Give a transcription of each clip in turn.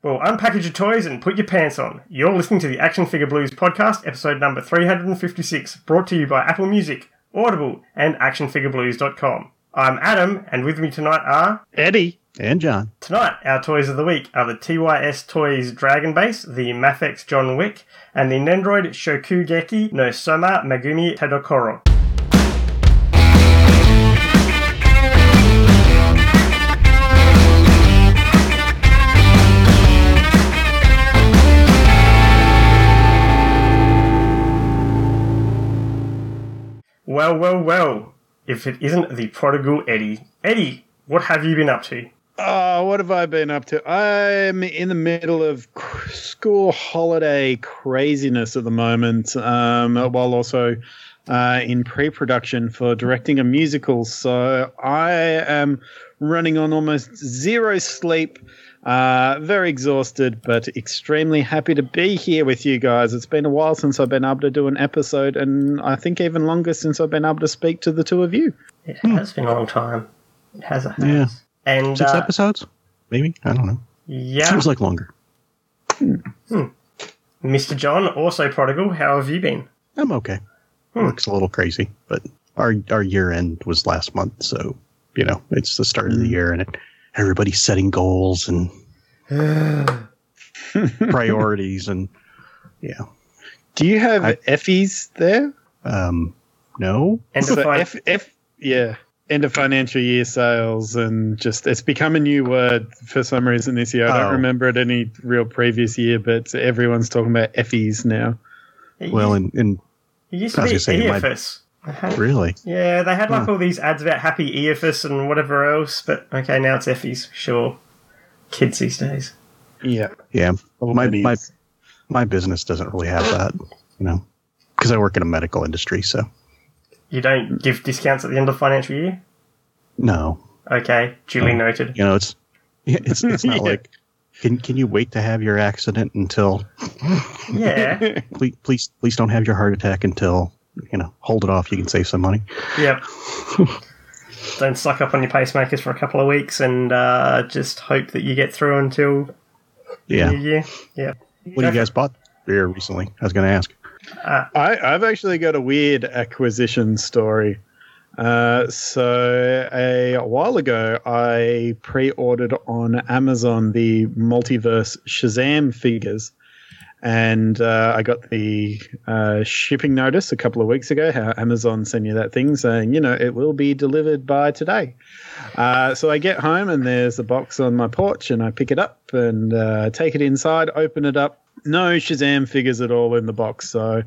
Well, unpackage your toys and put your pants on. You're listening to the Action Figure Blues podcast, episode number 356, brought to you by Apple Music, Audible, and ActionFigureBlues.com. I'm Adam, and with me tonight are Eddie. And John. Tonight, our toys of the week are the TYS Toys Dragon Base, the Mafex John Wick, and the Nendroid Shokugeki no Soma Megumi Tadokoro. Well, well, well. If it isn't the prodigal Eddie. Eddie, what have you been up to? Oh, what have I been up to? I'm in the middle of school holiday craziness at the moment, um, while also uh, in pre production for directing a musical. So I am running on almost zero sleep. Uh, very exhausted, but extremely happy to be here with you guys. It's been a while since I've been able to do an episode, and I think even longer since I've been able to speak to the two of you. It has been a long time. It has. It has. Yeah. And Six uh, episodes? Maybe? I don't know. yeah, Seems like longer. Hmm. Mr. John, also prodigal. How have you been? I'm okay. Hmm. Work's a little crazy, but our our year end was last month, so you know it's the start Hmm. of the year, and it, everybody's setting goals and priorities, and yeah. Do you have I- Effies there? Um, no, And So of F, F, yeah, end of financial year sales, and just it's become a new word for some reason this year. I Oh. don't remember it any real previous year, but everyone's talking about Effies now. well, used, and, and it used to I was be gonna say, EFS. They had- really, Yeah, they had like Huh. all these ads about happy EFS and whatever else, but okay, now it's Effie's. Sure. Kids these days. Yeah, yeah. My my my business doesn't really have that, you know, because I work in a medical industry, so You don't give discounts at the end of financial year? no, Okay, duly Oh. noted. you know, it's it's it's not Yeah. like can can you wait to have your accident until Yeah, please please please don't have your heart attack until you know hold it off you can save some money yep. don't suck up on your pacemakers for a couple of weeks and uh, just hope that you get through until yeah New Year. Yeah. what do you guys bought beer recently i was going to ask I, I've actually got a weird acquisition story. Uh, so a, while ago, I pre-ordered on Amazon the multiverse Shazam figures, and uh, I got the uh, shipping notice a couple of weeks ago. How Amazon sent you that thing saying, you know, it will be delivered by today. Uh, so I get home and there's a box on my porch, and I pick it up and uh, take it inside, open it up. No Shazam figures at all in the box. So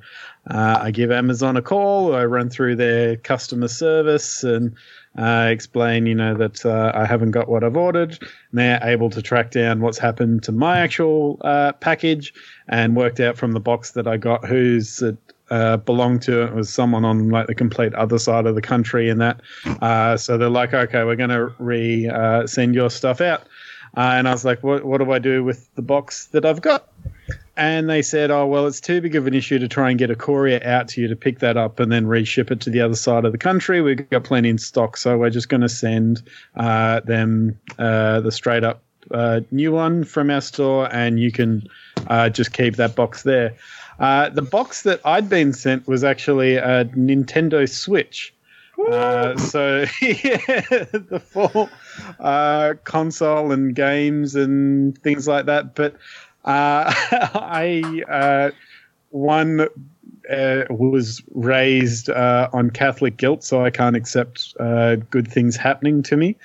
uh, I give Amazon a call. I run through their customer service and uh, explain, you know, that uh, I haven't got what I've ordered. And they're able to track down what's happened to my actual uh, package and worked out from the box that I got who's it uh, belonged to. It was someone on like the complete other side of the country and that. Uh, so they're like, okay, we're going to re uh, send your stuff out. And I was like, what, what do I do with the box that I've got? And they said, oh, well, it's too big of an issue to try and get a courier out to you to pick that up and then reship it to the other side of the country. We've got plenty in stock. So we're just going to send uh, them uh, the straight up uh, new one from our store and you can uh, just keep that box there. Uh, the box that I'd been sent was actually a Nintendo Switch. Uh, so yeah, the full uh, console and games and things like that. But uh, I uh, one uh, was raised uh, on Catholic guilt, so I can't accept uh, good things happening to me.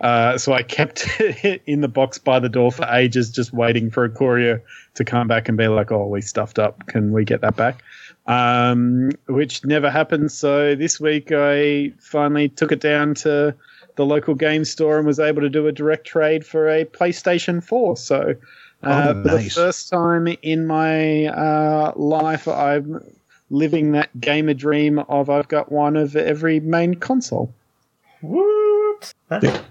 Uh, so I kept it in the box by the door for ages, just waiting for a courier to come back and be like, "Oh, we stuffed up. Can we get that back?" Um, which never happened. So this week I finally took it down to the local game store and was able to do a direct trade for a PlayStation 4. So uh, Oh, for the first time in my uh, life, I'm living that gamer dream of I've got one of every main console. What? Yeah.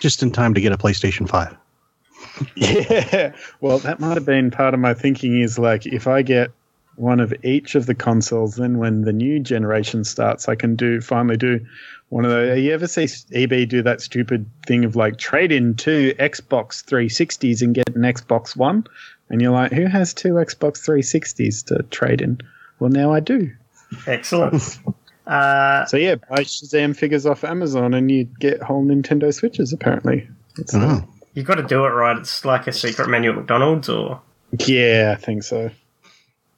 just in time to get a playstation 5 Yeah. Well, that might have been part of my thinking is like if I get one of each of the consoles. Then when the new generation starts, I can do finally do one of the. You ever see EB do that stupid thing of like trade in two Xbox 360s and get an Xbox One? And you're like, who has two Xbox 360s to trade in? Well, now I do. Excellent. uh, So yeah, buy Shazam figures off Amazon and you get whole Nintendo Switches. Apparently, It's- Oh, you've got to do it right. It's like a secret menu at McDonald's, or yeah, I think so.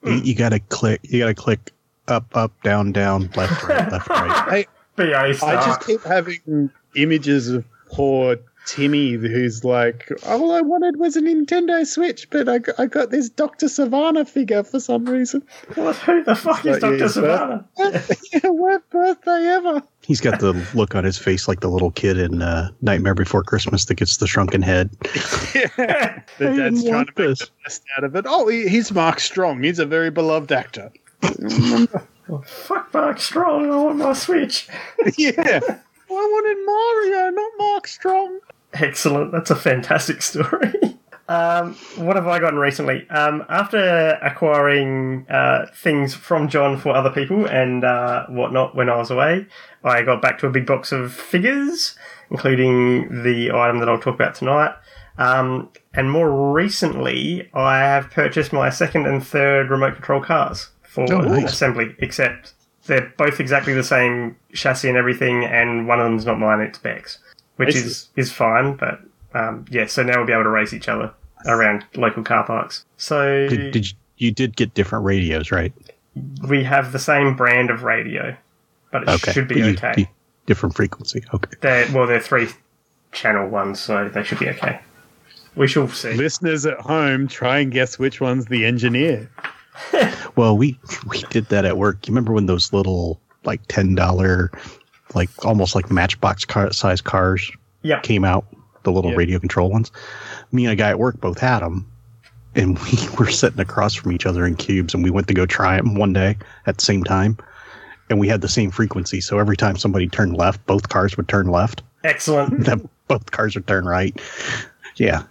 You, you gotta click. You gotta click up, up, down, down, left, right, left, right. BA I just keep having images of poor Timmy who's like, all I wanted was a Nintendo Switch, but I got, I got this Dr. Sivana figure for some reason. What, who the fuck is Like, yeah, Dr. Sivana? yeah, worst birthday ever. He's got the look on his face like the little kid in uh, Nightmare Before Christmas that gets the shrunken head. yeah. The I dad's trying to make this. the best out of it. Oh, he, he's Mark Strong. He's a very beloved actor. Fuck Mark Strong, I want my Switch. yeah. I wanted Mario, not Mark Strong. Excellent. That's a fantastic story. Um, what have I gotten recently? Um, after acquiring uh, things from John for other people and uh, whatnot when I was away, I got back to a big box of figures, including the item that I'll talk about tonight. Um, and more recently, I have purchased my second and third remote control cars for Oh, nice. assembly, except they're both exactly the same chassis and everything, and one of them's not mine, it's Beck's, which Nice. is, is fine, but um, yeah, so now we'll be able to race each other around local car parks. So Did, did you, you did get different radios, right? we have the same brand of radio, but it Okay, should be you- okay. you- different frequency. Okay. They're, well, they're three channel ones, so they should be okay. We shall see. Listeners at home, try and guess which one's the engineer. Well, we we did that at work. You remember when those little like ten dollar, like almost like Matchbox car size cars Yep. came out, the little Yep. radio control ones. Me and a guy at work both had them, and we were sitting across from each other in cubes, and we went to go try them one day at the same time, and we had the same frequency. So every time somebody turned left, both cars would turn left. Excellent. Then both cars would turn right. Yeah,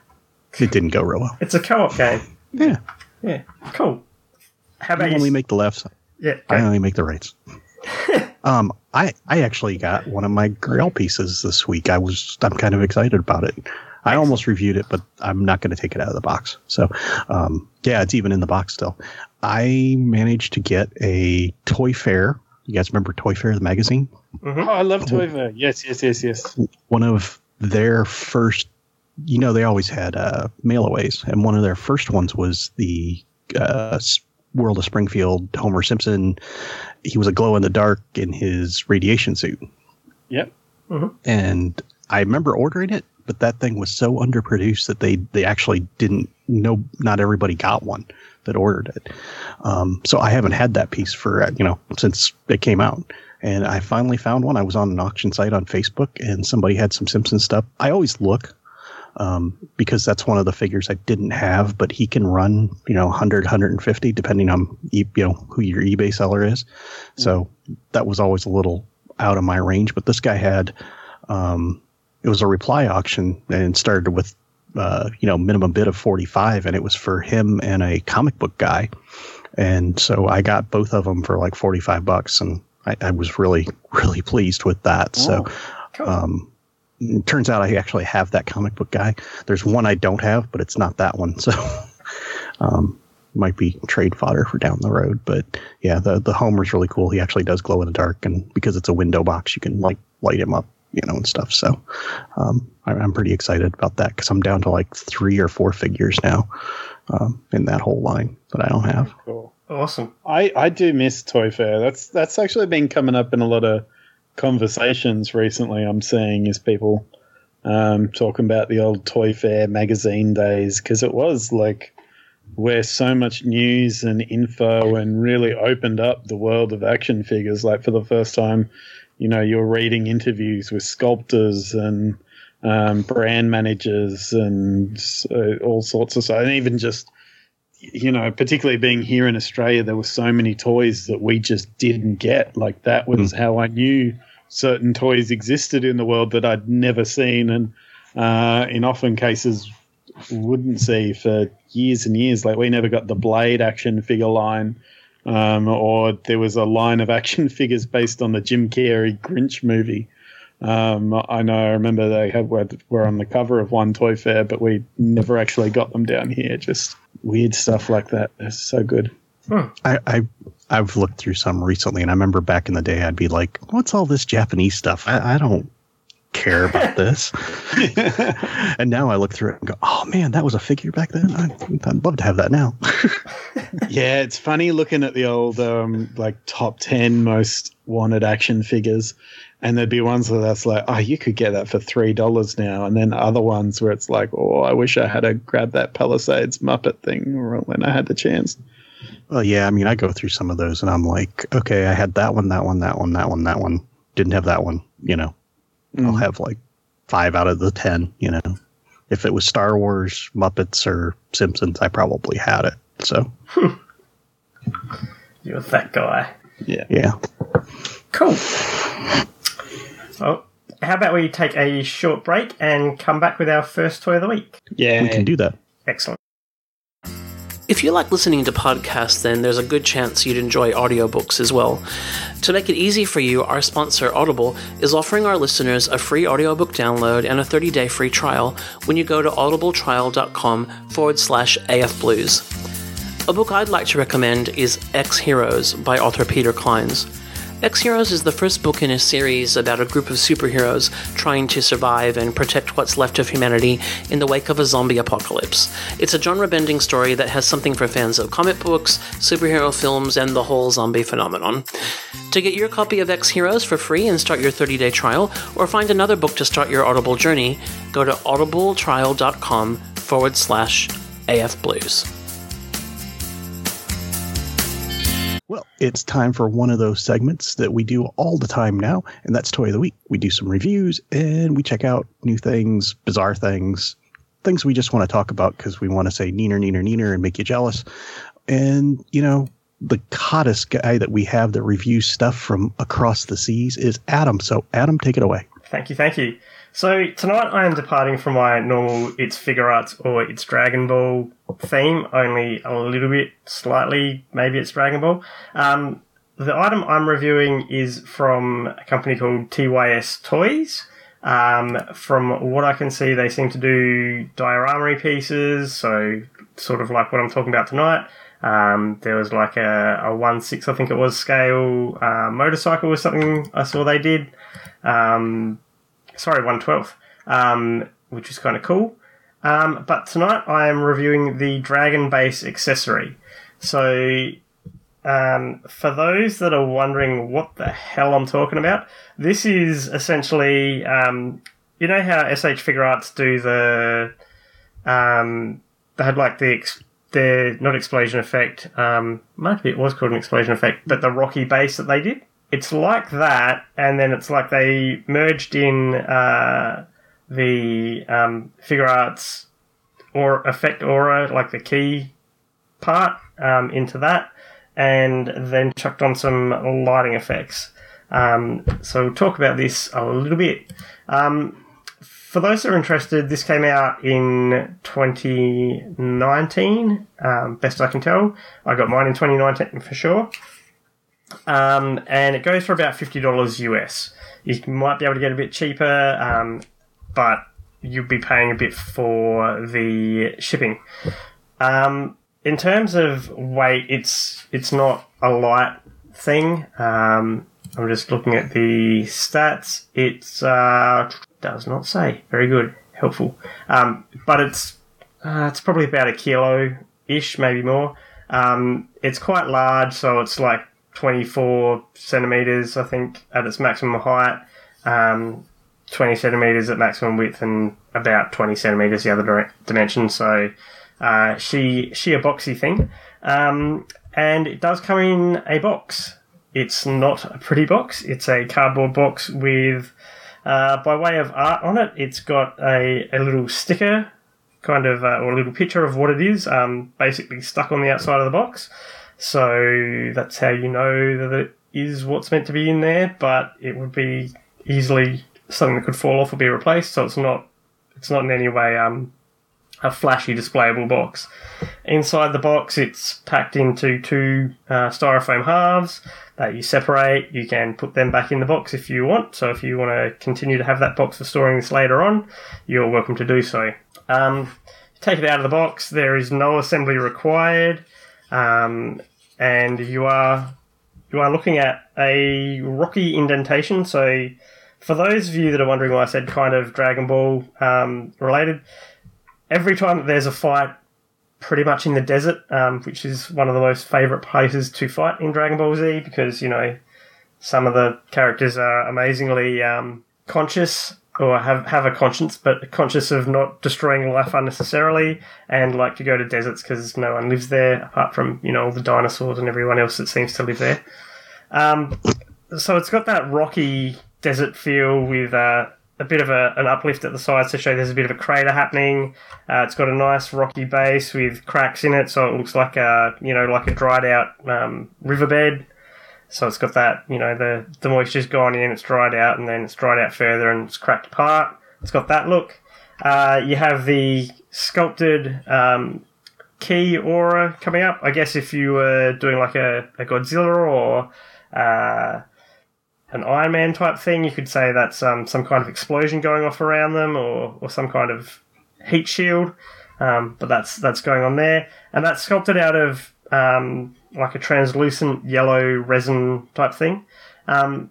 it didn't go real well. It's a co-op game. Yeah, Yeah. Cool. How I about only you? make the lefts. Yeah. I go. only make the rights. um, I I actually got one of my Grail pieces this week. I was I'm kind of excited about it. I almost reviewed it, but I'm not going to take it out of the box. So, um, yeah, it's even in the box still. I managed to get a Toy Fair. You guys remember Toy Fair, the magazine? Oh, I love Toy Fair. Yes, yes, yes, yes. One of their first, you know, they always had uh, mailaways, and one of their first ones was the uh, S- World of Springfield Homer Simpson. He was a glow in the dark in his radiation suit. Yep. and I remember ordering it, but that thing was so underproduced that they they actually didn't know. Not everybody got one that ordered it. Um, so I haven't had that piece for uh, you know since it came out. And I finally found one. I was on an auction site on Facebook, and somebody had some Simpson stuff. I always look um, because that's one of the figures I didn't have, but he can run, you know, 100, 150, depending on, e- you know, who your eBay seller is. So that was always a little out of my range. But this guy had, um, it was a reply auction and started with, uh, you know, minimum bid of 45, and it was for him and a comic book guy. And so I got both of them for like 45 bucks, and I, I was really, really pleased with that. So, Cool. um, turns out I actually have that comic book guy. There's one I don't have, but it's not that one. So, um, might be trade fodder for down the road. But yeah, the the Homer's really cool. He actually does glow in the dark, and because it's a window box, you can like light him up, you know, and stuff. So, um, I, I'm pretty excited about that because I'm down to like three or four figures now um, in that whole line that I don't have. Cool. Awesome. I, I do miss Toy Fair. That's that's actually been coming up in a lot of conversations recently. I'm seeing is people um, talking about the old Toy Fair magazine days because it was like where so much news and info and really opened up the world of action figures. Like for the first time, you know, you're reading interviews with sculptors and um, brand managers and uh, all sorts of stuff, and even just you know, particularly being here in Australia, there were so many toys that we just didn't get. Like that was how I knew certain toys existed in the world that I'd never seen, and uh, in often cases, wouldn't see for years and years. Like we never got the Blade action figure line, um, or there was a line of action figures based on the Jim Carrey Grinch movie. Um, I know. I remember they had were, were on the cover of one toy fair, but we never actually got them down here. Just weird stuff like that. They're so good. I, I I've looked through some recently, and I remember back in the day, I'd be like, "What's all this Japanese stuff? I, I don't care about this." and now I look through it and go, "Oh man, that was a figure back then. I, I'd love to have that now." yeah, it's funny looking at the old um, like top ten most wanted action figures, and there'd be ones where that's like, oh, you could get that for three dollars now, and then other ones where it's like, oh, I wish I had to grab that Palisades Muppet thing when I had the chance. Well, yeah, I mean, I go through some of those, and I'm like, okay, I had that one, that one, that one, that one, that one. Didn't have that one. You know, I'll mm. have like five out of the ten. You know, if it was Star Wars, Muppets, or Simpsons, I probably had it. So You're that guy. Yeah, yeah. Cool. Well, how about we take a short break and come back with our first toy of the week? yeah, We can do that. Excellent. If you like listening to podcasts, then there's a good chance you'd enjoy audiobooks as well. To make it easy for you, our sponsor Audible is offering our listeners a free audiobook download and a 30 day free trial when you go to audibletrial.com forward slash afblues. A book I'd like to recommend is Ex-Heroes by author Peter Clines. Ex-Heroes is the first book in a series about a group of superheroes trying to survive and protect what's left of humanity in the wake of a zombie apocalypse. It's a genre bending story that has something for fans of comic books, superhero films, and the whole zombie phenomenon. To get your copy of Ex-Heroes for free and start your 30 day trial, or find another book to start your Audible journey, go to audibletrial.com forward slash afblues. Well, it's time for one of those segments that we do all the time now, and that's Toy of the Week. We do some reviews and we check out new things, bizarre things, things we just want to talk about because we want to say neener, neener, neener and make you jealous. And, you know, the hottest guy that we have that reviews stuff from across the seas is Adam. So, Adam, take it away. Thank you, thank you. So tonight I am departing from my normal it's Figuarts or it's Dragon Ball theme, only a little bit slightly, maybe it's Dragon Ball. Um, the item I'm reviewing is from a company called TYS Toys. Um, from what I can see, they seem to do diorama pieces, so sort of like what I'm talking about tonight. Um, there was like a, a 1 6, I think it was, scale uh, motorcycle or something I saw they did. Um, sorry, 112th, um, which is kind of cool. Um, but tonight I am reviewing the Dragon Base accessory. So, um, for those that are wondering what the hell I'm talking about, this is essentially, um, you know how SH Figuarts do the, um, they had like the, ex- the not explosion effect, um, might be it was called an explosion effect, but the rocky base that they did it's like that, and then it's like they merged in uh, the um, Figuarts or effect aura, like the key part, um, into that, and then chucked on some lighting effects. Um, so we'll talk about this a little bit. Um, for those that are interested, this came out in 2019, um, best I can tell. I got mine in 2019 for sure um, and it goes for about fifty dollars US. You might be able to get a bit cheaper, um, but you'll be paying a bit for the shipping. Um, in terms of weight, it's it's not a light thing. Um, I'm just looking at the stats. It's uh, does not say very good, helpful, um, but it's uh, it's probably about a kilo ish, maybe more. Um, it's quite large, so it's like 24 centimeters, I think, at its maximum height, um, 20 centimeters at maximum width, and about 20 centimeters the other dire- dimension. So, uh, she she a boxy thing, um, and it does come in a box. It's not a pretty box. It's a cardboard box with, uh, by way of art on it, it's got a, a little sticker, kind of, uh, or a little picture of what it is, um, basically stuck on the outside of the box. So that's how you know that it is what's meant to be in there, but it would be easily something that could fall off or be replaced. So it's not it's not in any way um, a flashy displayable box. Inside the box, it's packed into two uh, styrofoam halves that you separate. You can put them back in the box if you want. So if you want to continue to have that box for storing this later on, you're welcome to do so. Um, take it out of the box. There is no assembly required, um, and you are you are looking at a rocky indentation. So for those of you that are wondering why I said kind of Dragon Ball um, related, every time that there's a fight, pretty much in the desert, um, which is one of the most favourite places to fight in Dragon Ball Z because, you know, some of the characters are amazingly um, conscious or have, have a conscience, but conscious of not destroying life unnecessarily and like to go to deserts because no one lives there apart from, you know, all the dinosaurs and everyone else that seems to live there. Um, so it's got that rocky desert feel with uh, a bit of a, an uplift at the sides to show there's a bit of a crater happening. Uh, it's got a nice rocky base with cracks in it, so it looks like a you know like a dried out um, riverbed. So it's got that you know the the moisture's gone in, it's dried out, and then it's dried out further and it's cracked apart. It's got that look. Uh, you have the sculpted um, ki aura coming up. I guess if you were doing like a, a Godzilla or uh, an Iron Man type thing. You could say that's um, some kind of explosion going off around them, or, or some kind of heat shield. Um, but that's that's going on there, and that's sculpted out of um, like a translucent yellow resin type thing. Um,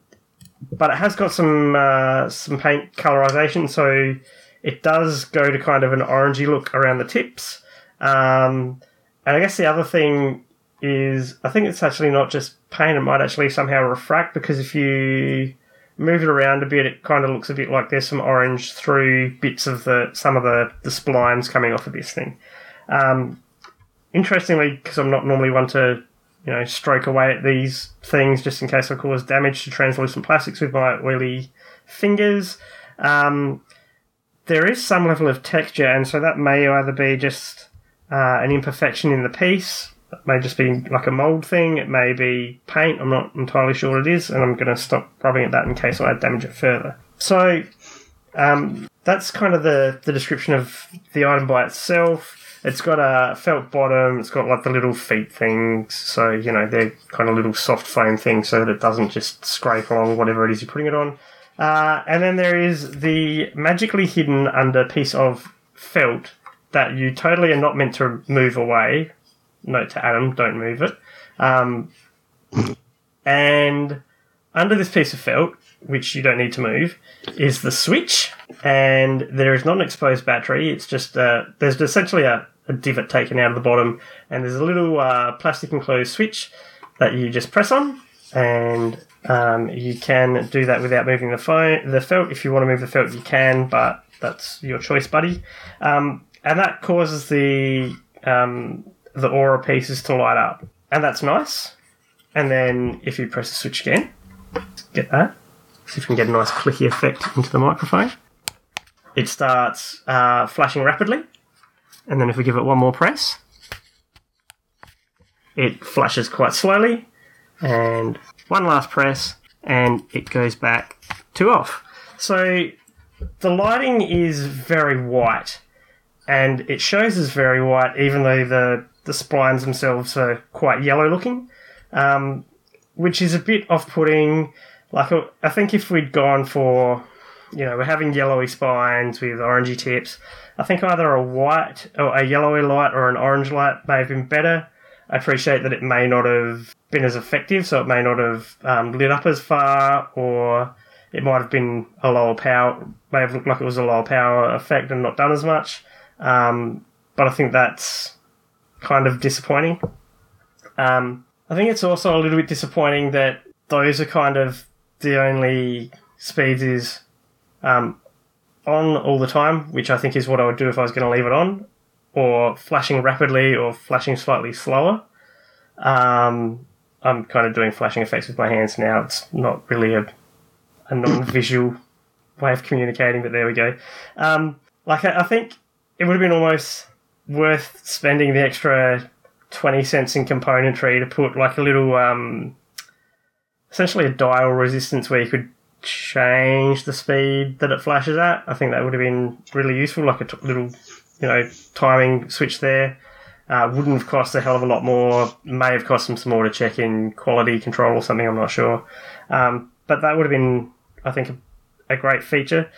but it has got some uh, some paint colorization, so it does go to kind of an orangey look around the tips. Um, and I guess the other thing is I think it's actually not just paint, it might actually somehow refract because if you move it around a bit, it kind of looks a bit like there's some orange through bits of the some of the, the splines coming off of this thing. Um, interestingly, because I'm not normally one to you know stroke away at these things just in case I cause damage to translucent plastics with my oily fingers. Um, there is some level of texture, and so that may either be just uh, an imperfection in the piece, it may just be like a mold thing. It may be paint. I'm not entirely sure what it is, and I'm going to stop rubbing at that in case I damage it further. So um, that's kind of the, the description of the item by itself. It's got a felt bottom. It's got like the little feet things. So, you know, they're kind of little soft foam things so that it doesn't just scrape along whatever it is you're putting it on. Uh, and then there is the magically hidden under piece of felt that you totally are not meant to move away note to Adam, don't move it. Um, and under this piece of felt, which you don't need to move, is the switch. And there is not an exposed battery. It's just uh, there's essentially a, a, divot taken out of the bottom, and there's a little uh, plastic enclosed switch that you just press on, and um, you can do that without moving the phone, the felt. If you want to move the felt, you can, but that's your choice, buddy. Um, and that causes the um, the aura pieces to light up. And that's nice. And then if you press the switch again, get that. See if we can get a nice clicky effect into the microphone. It starts uh, flashing rapidly. And then if we give it one more press, it flashes quite slowly. And one last press, and it goes back to off. So the lighting is very white, and it shows as very white, even though the the splines themselves are quite yellow looking, um, which is a bit off putting. Like, I think if we'd gone for, you know, we're having yellowy spines with orangey tips, I think either a white or a yellowy light or an orange light may have been better. I appreciate that it may not have been as effective, so it may not have um, lit up as far, or it might have been a lower power, may have looked like it was a lower power effect and not done as much. Um, but I think that's kind of disappointing. Um, I think it's also a little bit disappointing that those are kind of the only speeds is um, on all the time, which I think is what I would do if I was going to leave it on, or flashing rapidly or flashing slightly slower. Um, I'm kind of doing flashing effects with my hands now. It's not really a, a non-visual way of communicating, but there we go. Um, like I, I think it would have been almost worth spending the extra 20 cents in componentry to put like a little, um, essentially a dial resistance where you could change the speed that it flashes at. I think that would have been really useful, like a t- little you know, timing switch there. Uh, wouldn't have cost a hell of a lot more. May have cost them some more to check in quality control or something. I'm not sure. Um, but that would have been, I think, a, a great feature.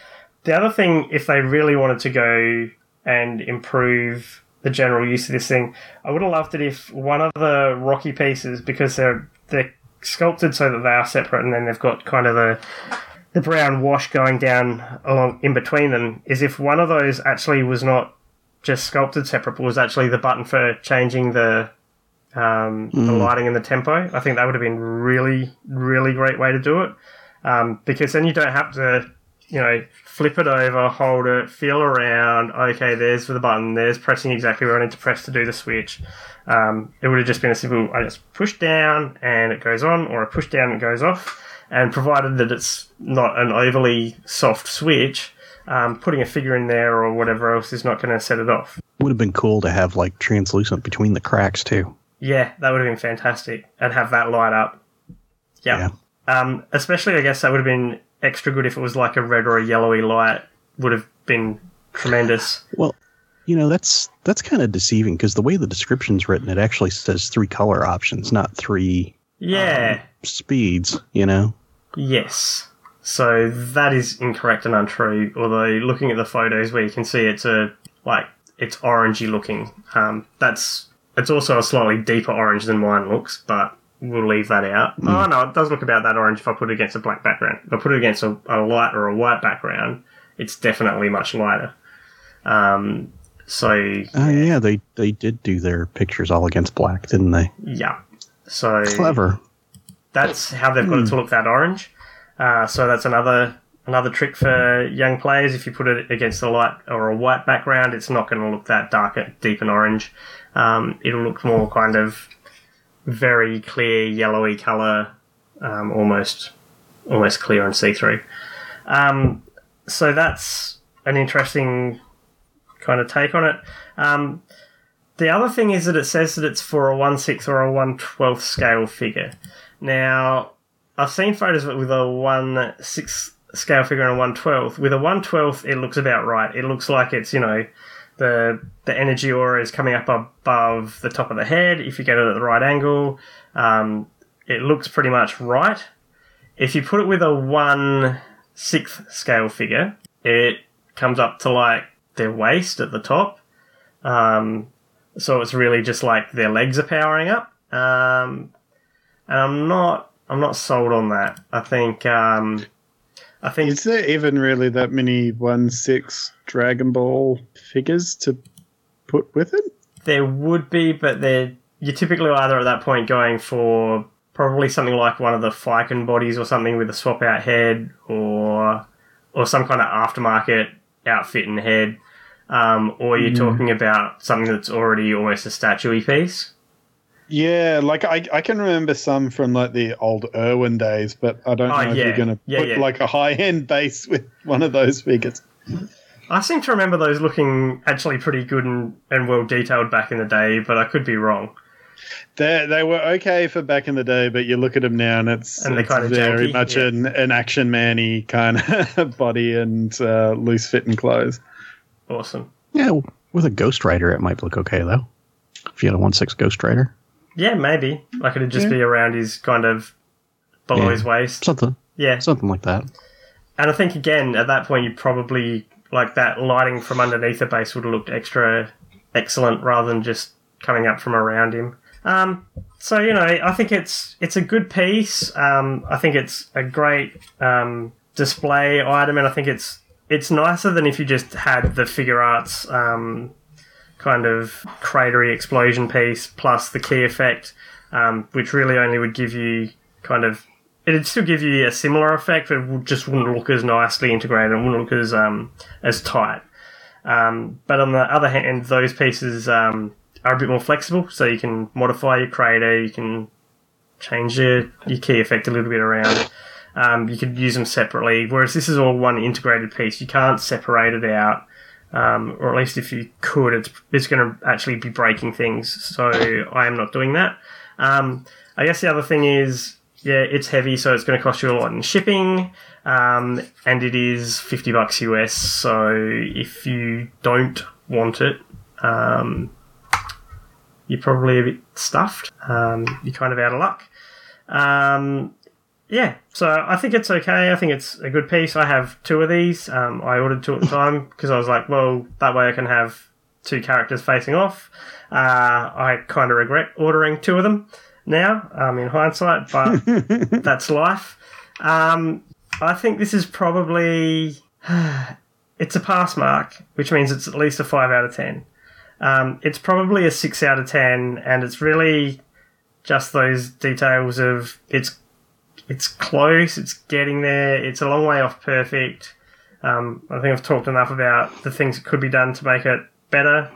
The other thing, if they really wanted to go and improve the general use of this thing, I would have loved it if one of the rocky pieces, because they're they're sculpted so that they are separate, and then they've got kind of the the brown wash going down along in between them, is if one of those actually was not just sculpted separate, but was actually the button for changing the um, the lighting and the tempo. I think that would have been really, really great way to do it. Um, because then you don't have to, you know, flip it over, hold it, feel around. Okay, there's the button. There's pressing exactly where I need to press to do the switch. Um, it would have just been a simple. I just push down and it goes on, or I push down and it goes off. And provided that it's not an overly soft switch, um, putting a figure in there or whatever else is not going to set it off. Would have been cool to have like translucent between the cracks too. Yeah, that would have been fantastic. And have that light up. Yeah. Yeah. Um, especially, I guess that would have been extra good if it was like a red or a yellowy light. Would have been tremendous. Well, you know that's that's kind of deceiving because the way the description's written, it actually says three color options, not three Yeah. speeds. You know. Yes. So that is incorrect and untrue. Although looking at the photos where you can see it's a like it's orangey looking. Um, that's it's also a slightly deeper orange than mine looks, but we'll leave that out. Oh no, it does look about that orange if I put it against a black background. If I put it against a, a light or a white background, it's definitely much lighter. Um, so Oh yeah, they they did do their pictures all against black, didn't they? yeah, so Clever. that's how they've got it to look that orange. Uh, so that's another another trick for young players. If you put it against a light or a white background, it's not going to look that dark, deep and orange. Um, it'll look more kind of very clear, yellowy color, um, almost almost clear and see through. Um, so that's an interesting kind of take on it. Um, the other thing is that it says that it's for a one sixth or a one twelfth scale figure. Now, I've seen photos of it with a one sixth scale figure and a one twelfth. With a one twelfth, it looks about right. It looks like it's you know the the energy aura is coming up above the top of the head. If you get it at the right angle, um, it looks pretty much right. If you put it with a one sixth scale figure, it comes up to like their waist at the top. Um, so it's really just like their legs are powering up. Um, and I'm not I'm not sold on that. I think um, I think Is there even really that many one six Dragon Ball figures to put with it? there would be, but they're you're typically either at that point going for probably something like one of the Phicen bodies or something with a swap out head or or some kind of aftermarket outfit and head. Um, or you're talking about something that's already almost a statuey piece. Yeah, like I, I can remember some from like the old Irwin days, but I don't Oh, know if you're going to Yeah, put yeah. like a high end base with one of those figures. I seem to remember those looking actually pretty good and, and well detailed back in the day, but I could be wrong. They they were okay for back in the day, but you look at them now and it's, And it's kinda very janky, much yeah. an, an action manny kind of body and uh, loose fitting clothes. Awesome. Yeah, with a Ghost Rider, it might look okay though. If you had a one six Ghost Rider, Yeah, maybe. Like it'd just Yeah. be around his kind of below Yeah. his waist. something Yeah. something like that. And I think again at that point you probably like that lighting from underneath the base would have looked extra excellent rather than just coming up from around him. Um, so you know, I think it's it's a good piece. Um, I think it's a great um, display item, and I think it's it's nicer than if you just had the Figuarts um, kind of cratery explosion piece plus the ki effect, um, which really only would give you kind of it'd still give you a similar effect, but it just wouldn't look as nicely integrated. It wouldn't look as um, as tight. Um, but on the other hand, those pieces um, are a bit more flexible, so you can modify your crater, you can change your, your ki effect a little bit around. Um, you could use them separately, whereas this is all one integrated piece. You can't separate it out, um, or at least if you could, it's, it's going to actually be breaking things. So I am not doing that. Um, I guess the other thing is, yeah, it's heavy, so it's going to cost you a lot in shipping, um, and it is fifty bucks US. So if you don't want it, um, you're probably a bit stuffed. Um, you're kind of out of luck. Um, yeah, so I think it's okay. I think it's a good piece. I have two of these. Um, I ordered two at the time because I was like, well, that way I can have two characters facing off. Uh, I kind of regret ordering two of them now, um, in hindsight, but that's life. Um, I think this is probably it's a pass mark, which means it's at least a five out of ten. Um, it's probably a six out of ten, and it's really just those details of it's it's close, it's getting there, it's a long way off perfect. Um, I think I've talked enough about the things that could be done to make it better.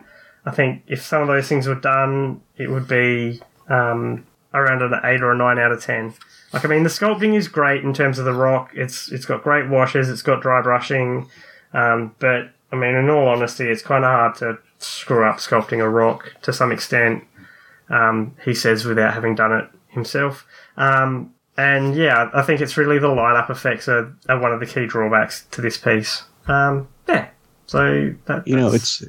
I think if some of those things were done, it would be um, around an eight or a nine out of ten. Like I mean, the sculpting is great in terms of the rock. It's it's got great washes. It's got dry brushing, um, but I mean, in all honesty, it's kind of hard to screw up sculpting a rock to some extent. Um, he says without having done it himself. Um, and yeah, I think it's really the light up effects are, are one of the key drawbacks to this piece. Um, yeah, so that You know, it's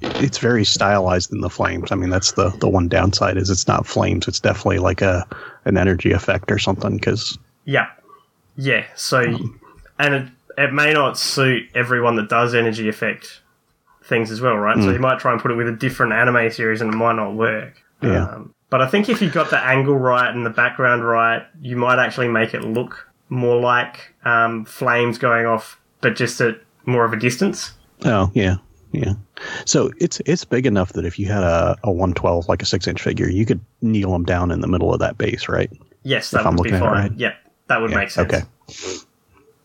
it's very stylized in the flames. I mean, that's the the one downside is it's not flames. It's definitely like a an energy effect or something. Because Yeah. Yeah. So, and it, it may not suit everyone that does energy effect things as well, right? So you might try and put it with a different anime series and it might not work. Yeah. Um, but I think if you got the angle right and the background right, you might actually make it look more like um, flames going off, but just at more of a distance. oh yeah, yeah. So it's it's big enough that if you had a, a one twelve like a six inch figure, you could kneel them down in the middle of that base, right? Yes, that I'm would be looking at it fine. right. Yeah, that would Yeah, make sense. okay.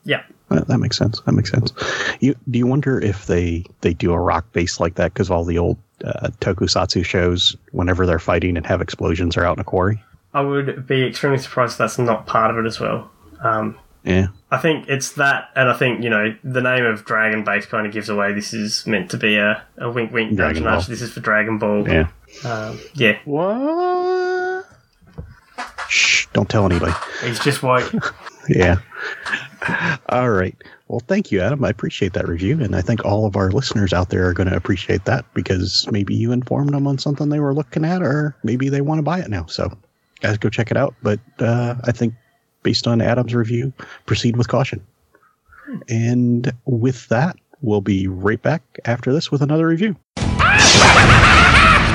Yeah. That, that makes sense. That makes sense. You do you wonder if they they do a rock base like that because all the old uh, tokusatsu shows, whenever they're fighting and have explosions, are out in a quarry? I would be extremely surprised if that's not part of it as well. Um, Yeah. I think it's that, and I think you know the name of Dragon Base kind of gives away this is meant to be a, a wink, wink, nudge, Dragon nudge. Ball. This is for Dragon Ball. Yeah. Um, yeah. What? Shh! Don't tell anybody. He's just white. Yeah. All right. Well, thank you, Adam. I appreciate that review, and I think all of our listeners out there are going to appreciate that because maybe you informed them on something they were looking at, or maybe they want to buy it now. So, guys, go check it out. But uh, I think, based on Adam's review, proceed with caution. And with that, we'll be right back after this with another review.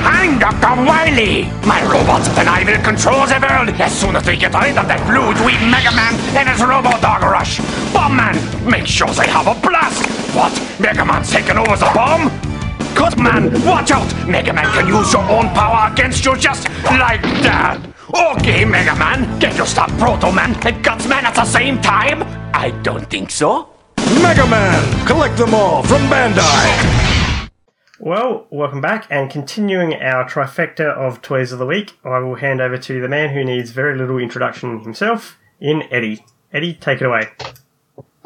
I'm Dr. Wily! My robots and I will control the world as soon as we get rid of that blue dweeb Mega Man and his Robo Dog Rush. Bomb Man, make sure they have a blast! What? Mega Man's taking over the bomb? Cut Man, watch out! Mega Man can use your own power against you just like that! Okay, Mega Man, can you stop Proto Man and Guts Man at the same time? I don't think so. Mega Man! Collect them all from Bandai! Well, welcome back, and continuing our trifecta of toys of the week, I will hand over to the man who needs very little introduction himself, in Eddie. Eddie, take it away.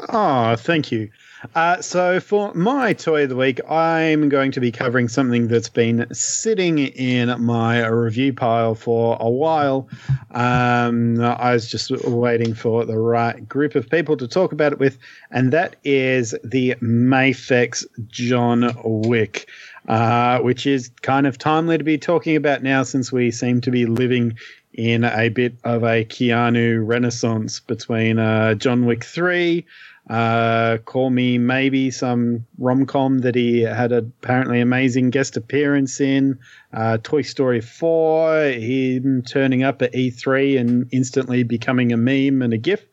Oh, thank you. Uh, so, for my toy of the week, I'm going to be covering something that's been sitting in my review pile for a while. Um, I was just waiting for the right group of people to talk about it with, and that is the Mafex John Wick, uh, which is kind of timely to be talking about now since we seem to be living in a bit of a Keanu renaissance between uh, John Wick 3, uh, Call Me Maybe, some rom com that he had apparently amazing guest appearance in, uh, Toy Story 4, him turning up at E3 and instantly becoming a meme and a GIF.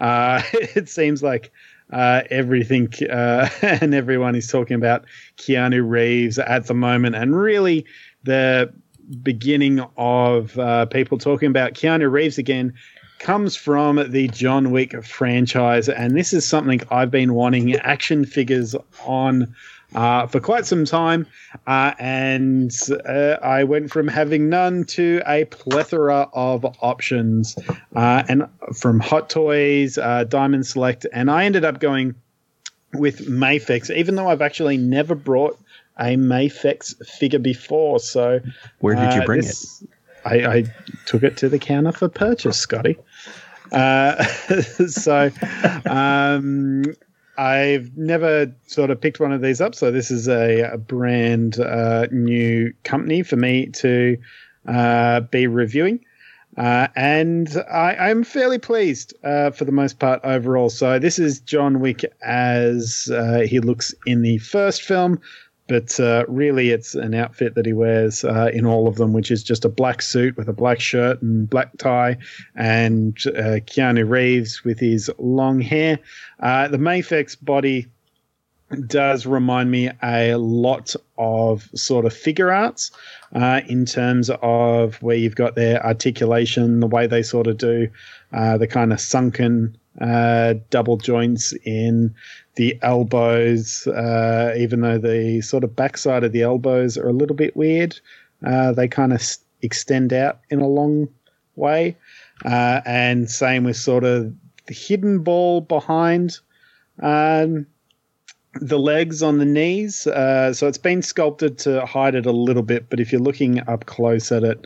Uh, it seems like uh, everything uh, and everyone is talking about Keanu Reeves at the moment, and really the beginning of uh, people talking about Keanu Reeves again comes from the John Wick franchise, and this is something I've been wanting action figures on. Uh, for quite some time, uh, and uh, I went from having none to a plethora of options, uh, and from Hot Toys, uh, Diamond Select, and I ended up going with Mafex, even though I've actually never brought a Mafex figure before. So Where did you uh, bring this- I, I took it to the counter for purchase, Scotty. Uh, so, um, I've never sort of picked one of these up, so this is a, a brand uh, new company for me to uh, be reviewing. Uh, and I, I'm fairly pleased uh, for the most part overall. So this is John Wick as uh, he looks in the first film, but uh, really it's an outfit that he wears uh, in all of them, which is just a black suit with a black shirt and black tie, and uh, Keanu Reeves with his long hair. the Mafex body does remind me a lot of sort of Figuarts uh, in terms of where you've got their articulation, the way they sort of do uh, the kind of sunken uh, double joints in the elbows, uh, even though the sort of backside of the elbows are a little bit weird. Uh, they kind of s- extend out in a long way. Uh, and same with sort of the hidden ball behind. Um, the legs on the knees. Uh, so it's been sculpted to hide it a little bit, but if you're looking up close at it,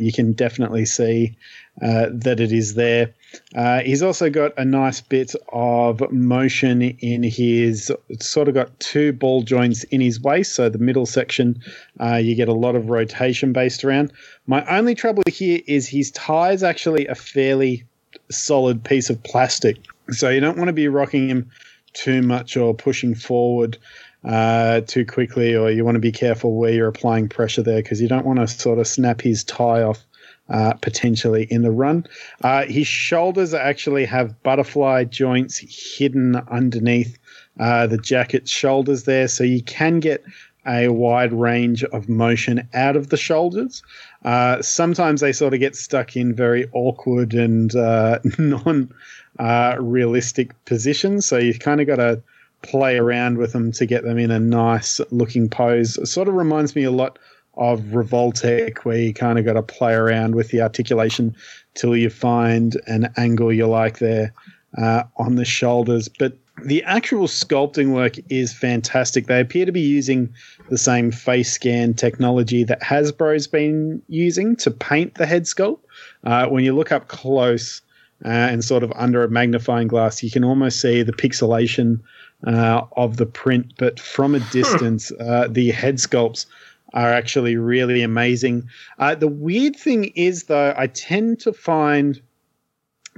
you can definitely see that it is there. Uh, he's also got a nice bit of motion in his, sort of got two ball joints in his waist. So the middle section, uh, you get a lot of rotation based around. My only trouble here is his tie is actually a fairly solid piece of plastic. So you don't want to be rocking him too much or pushing forward uh, too quickly, or you want to be careful where you're applying pressure there because you don't want to sort of snap his tie off uh, potentially in the run. Uh, his shoulders actually have butterfly joints hidden underneath uh, the jacket shoulders there, so you can get a wide range of motion out of the shoulders. Uh, sometimes they sort of get stuck in very awkward and uh, non uh, realistic positions. So you kind of got to play around with them to get them in a nice looking pose. It sort of reminds me a lot of Revoltech, where you kind of got to play around with the articulation till you find an angle you like there uh, on the shoulders. But the actual sculpting work is fantastic. They appear to be using the same face scan technology that Hasbro's been using to paint the head sculpt. Uh, when you look up close, uh, and sort of under a magnifying glass, you can almost see the pixelation uh, of the print. But from a distance, uh, the head sculpts are actually really amazing. Uh, the weird thing is, though, I tend to find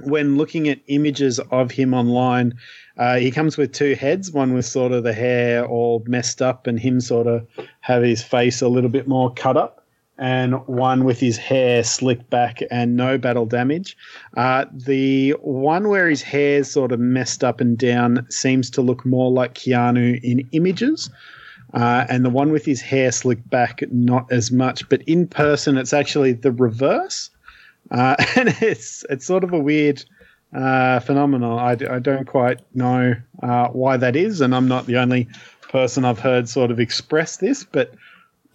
when looking at images of him online, uh, he comes with two heads, one with sort of the hair all messed up and him sort of have his face a little bit more cut up and one with his hair slicked back and no battle damage. Uh, the one where his hair's sort of messed up and down seems to look more like Keanu in images. Uh, and the one with his hair slicked back, not as much. But in person, it's actually the reverse. Uh, and it's it's sort of a weird uh, phenomenon. I, I don't quite know uh, why that is, and I'm not the only person I've heard sort of express this, but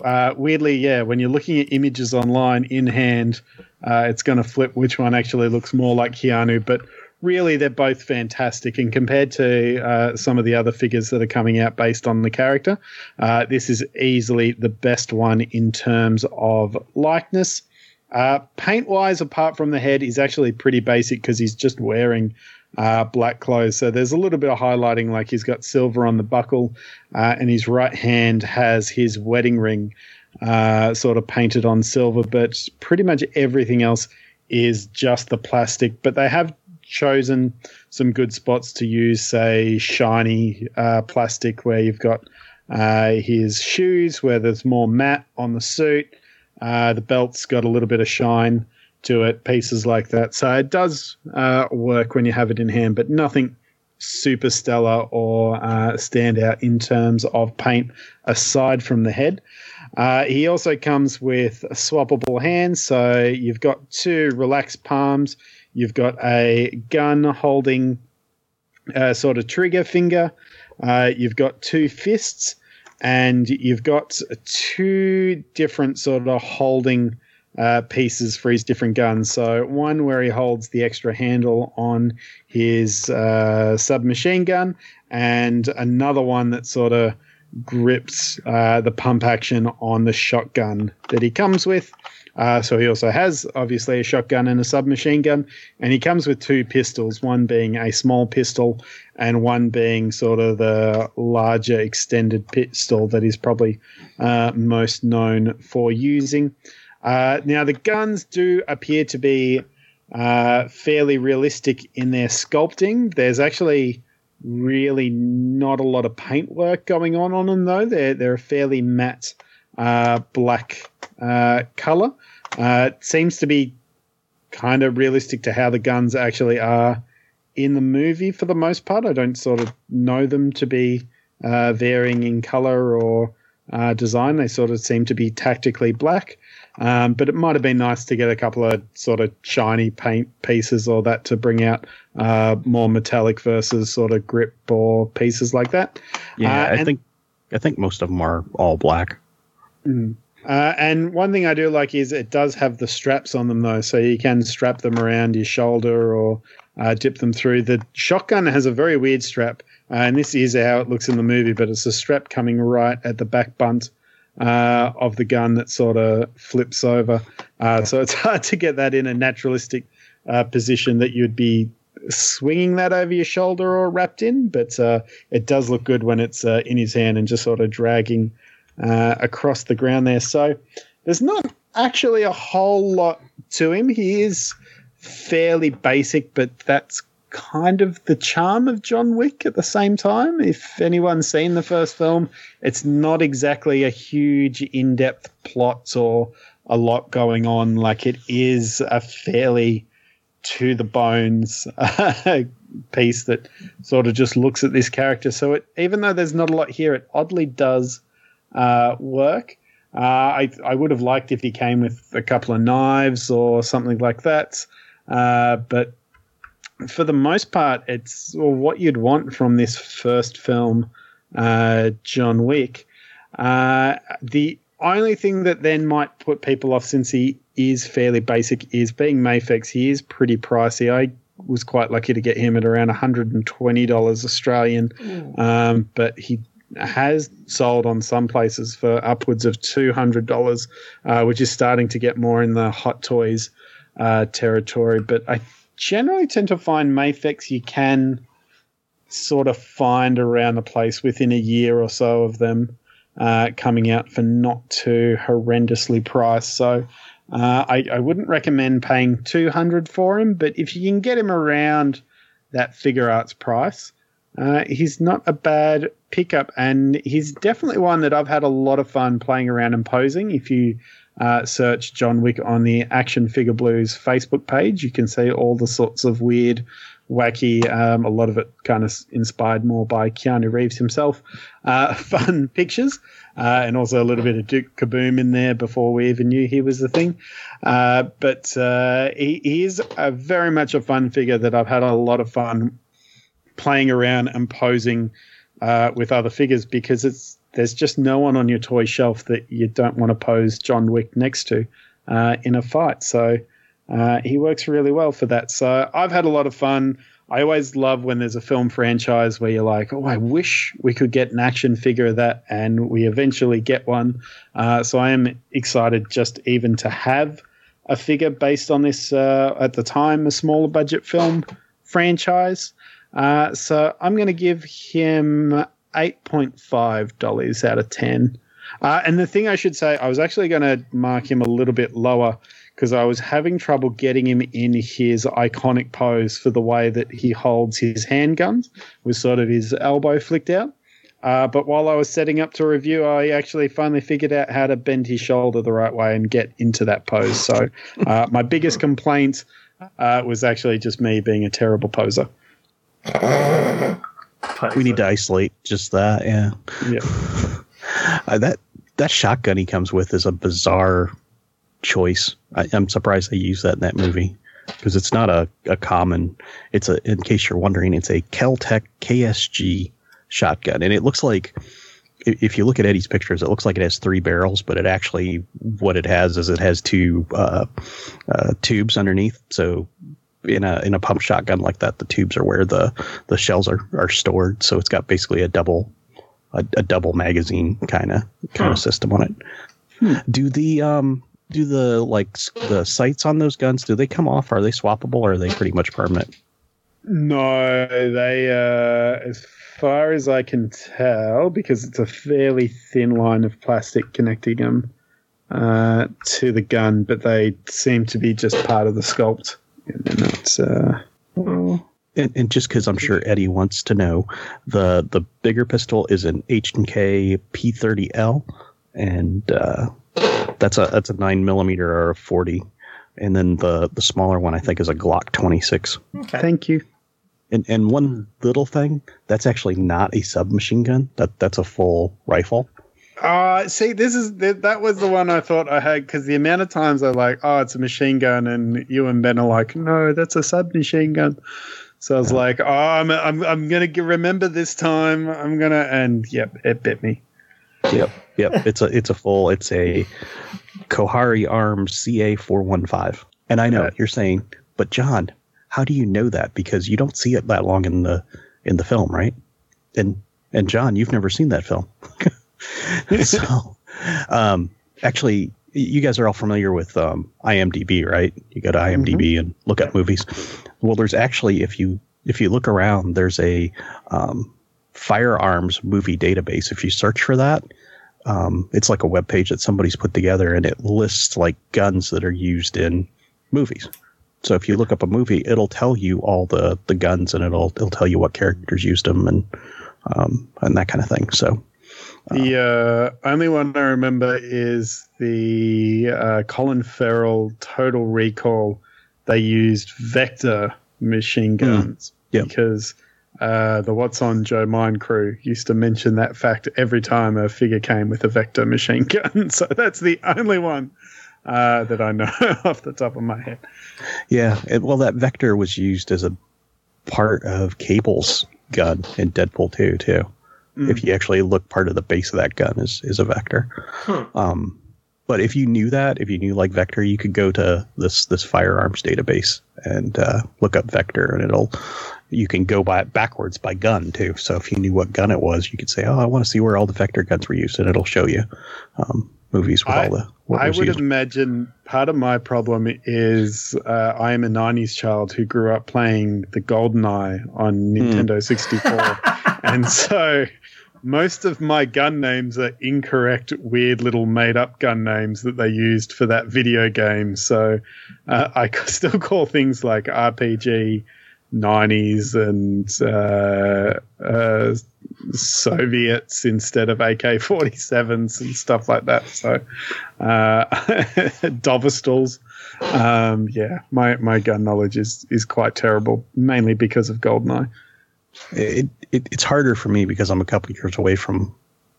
uh, weirdly, yeah, when you're looking at images online in hand, uh, it's going to flip which one actually looks more like Keanu. But really, they're both fantastic. And compared to uh, some of the other figures that are coming out based on the character, uh, this is easily the best one in terms of likeness. Uh, paint wise, apart from the head, is actually pretty basic because he's just wearing uh, black clothes. So there's a little bit of highlighting, like he's got silver on the buckle, uh, and his right hand has his wedding ring uh, sort of painted on silver. But pretty much everything else is just the plastic. But they have chosen some good spots to use, say, shiny uh, plastic, where you've got uh, his shoes, where there's more matte on the suit. Uh, the belt's got a little bit of shine to it, pieces like that. So it does uh, work when you have it in hand, but nothing super stellar or uh, stand out in terms of paint aside from the head. Uh, he also comes with swappable hands, so you've got two relaxed palms. You've got a gun holding uh, sort of trigger finger. Uh, you've got two fists, and you've got two different sort of holding uh, pieces for his different guns. So one where he holds the extra handle on his uh, submachine gun, and another one that sort of grips uh, the pump action on the shotgun that he comes with. Uh, so he also has obviously a shotgun and a submachine gun, and he comes with two pistols, one being a small pistol and one being sort of the larger extended pistol that he's probably uh, most known for using. Uh, now the guns do appear to be uh, fairly realistic in their sculpting. There's actually really not a lot of paintwork going on on them though. They're they're a fairly matte uh, black uh, color. Uh, it seems to be kind of realistic to how the guns actually are in the movie for the most part. I don't sort of know them to be uh, varying in color or uh, design. They sort of seem to be tactically black. Um, but it might have been nice to get a couple of sort of shiny paint pieces or that to bring out uh, more metallic versus sort of grip or pieces like that. Yeah, Uh, I think I think most of them are all black. Uh, and one thing I do like is it does have the straps on them though, so you can strap them around your shoulder or uh, dip them through. The shotgun has a very weird strap, uh, and this is how it looks in the movie, but it's a strap coming right at the back bunt uh, of the gun that sort of flips over. Uh, so it's hard to get that in a naturalistic uh, position that you'd be swinging that over your shoulder or wrapped in, but it does look good when it's in his hand and just sort of dragging uh, across the ground there. So there's not actually a whole lot to him. He is fairly basic, but that's kind of the charm of John Wick at the same time. If anyone's seen the first film, it's not exactly a huge in depth plot or a lot going on. Like it is a fairly to the bones piece that sort of just looks at this character. So it, even though there's not a lot here, it oddly does uh, work. Uh, I, I would have liked if he came with a couple of knives or something like that. Uh, but for the most part, it's well, what you'd want from this first film, uh, John Wick. Uh, the only thing that then might put people off, since he is fairly basic, is being Mafex. He is pretty pricey. I was quite lucky to get him at around $120 Australian, um, but he has sold on some places for upwards of $200, uh, which is starting to get more in the hot toys uh, territory. But I generally tend to find Mafex you can sort of find around the place within a year or so of them uh, coming out for not too horrendously priced. So uh, I, I wouldn't recommend paying 200 for him, but if you can get him around that Figuarts price, uh, he's not a bad pickup, and he's definitely one that I've had a lot of fun playing around and posing. If you uh, search John Wick on the Action Figure Blues Facebook page, you can see all the sorts of weird, wacky, um, a lot of it kind of inspired more by Keanu Reeves himself, uh, fun pictures, uh, and also a little bit of Duke Kaboom in there before we even knew he was the thing. Uh, but uh, he, he is a very much a fun figure that I've had a lot of fun playing around and posing uh, with other figures because it's there's just no one on your toy shelf that you don't want to pose John Wick next to uh, in a fight. So uh, he works really well for that. So I've had a lot of fun. I always love when there's a film franchise where you're like, oh, I wish we could get an action figure of that, and we eventually get one. Uh, so I am excited just even to have a figure based on this uh, at the time a smaller budget film franchise. Uh, so I'm going to give him eight point five dollars out of ten. Uh, and the thing I should say, I was actually going to mark him a little bit lower because I was having trouble getting him in his iconic pose for the way that he holds his handguns, with sort of his elbow flicked out. Uh, but while I was setting up to review, I actually finally figured out how to bend his shoulder the right way and get into that pose. So uh, my biggest complaint uh, was actually just me being a terrible poser. We need to isolate just that. Yeah, Yeah. uh, that that shotgun he comes with is a bizarre choice. I, I'm surprised they use that in that movie because it's not a, a common. It's a in case you're wondering, it's a Kel-Tec KSG shotgun, and it looks like if you look at Eddie's pictures, it looks like it has three barrels, but it actually what it has is it has two uh, uh, tubes underneath. So in a in a pump shotgun like that, the tubes are where the the shells are are stored. So it's got basically a double a, a double magazine kind of kind of system on it. Do the um do the like the sights on those guns do they come off? Are they swappable or are they pretty much permanent? No, they, uh, as far as I can tell, because it's a fairly thin line of plastic connecting them uh, to the gun, but they seem to be just part of the sculpt. And they're not. Uh, And, and just because I'm sure Eddie wants to know, the the bigger pistol is an H and K P30L, and uh, that's a that's a nine millimeter or a forty, and then the the smaller one I think is a Glock 26. Okay. thank you. And and one little thing, that's actually not a submachine gun. That that's a full rifle. Uh, see, this is that was the one I thought I had because the amount of times I like, oh, it's a machine gun, and you and Ben are like, no, that's a submachine gun. So I was like, oh, I'm I'm I'm gonna g- remember this time. I'm gonna, and yep, it bit me. Yep, yep. it's a it's a full. It's a Kohari Arms CA four one five. And I know you're saying, but John, how do you know that? Because you don't see it that long in the in the film, right? And and John, you've never seen that film. so, um, actually, you guys are all familiar with um, IMDb, right? You go to IMDb and look up movies. Well, there's actually if you if you look around, there's a um, firearms movie database. If you search for that, um, it's like a web page that somebody's put together, and it lists like guns that are used in movies. So if you look up a movie, it'll tell you all the the guns, and it'll it'll tell you what characters used them, and um, and that kind of thing. So The uh, only one I remember is the uh, Colin Farrell Total Recall. They used Vector machine guns yeah. because uh, the What's on Joe's Mind crew used to mention that fact every time a figure came with a Vector machine gun. so that's the only one uh, that I know off the top of my head. yeah, it, well, that vector was used as a part of Cable's gun in Deadpool 2 too. If you actually look, part of the base of that gun is is a vector. Um, but if you knew that, if you knew like vector, you could go to this this firearms database and uh, look up vector, and it'll you can go by it backwards by gun too. So if you knew what gun it was, you could say, "Oh, I want to see where all the vector guns were used," and it'll show you um, movies with I- all the. What I would used. imagine part of my problem is uh, I am a 90s child who grew up playing the GoldenEye on Nintendo 64. and so most of my gun names are incorrect, weird little made up gun names that they used for that video game. So uh, I still call things like RPG 90s and uh, uh, Soviets instead of AK 47s and stuff like that. So, uh, Dovestals. Um, yeah, my, my gun knowledge is, is quite terrible, mainly because of GoldenEye. It, it it's harder for me because I'm a couple years away from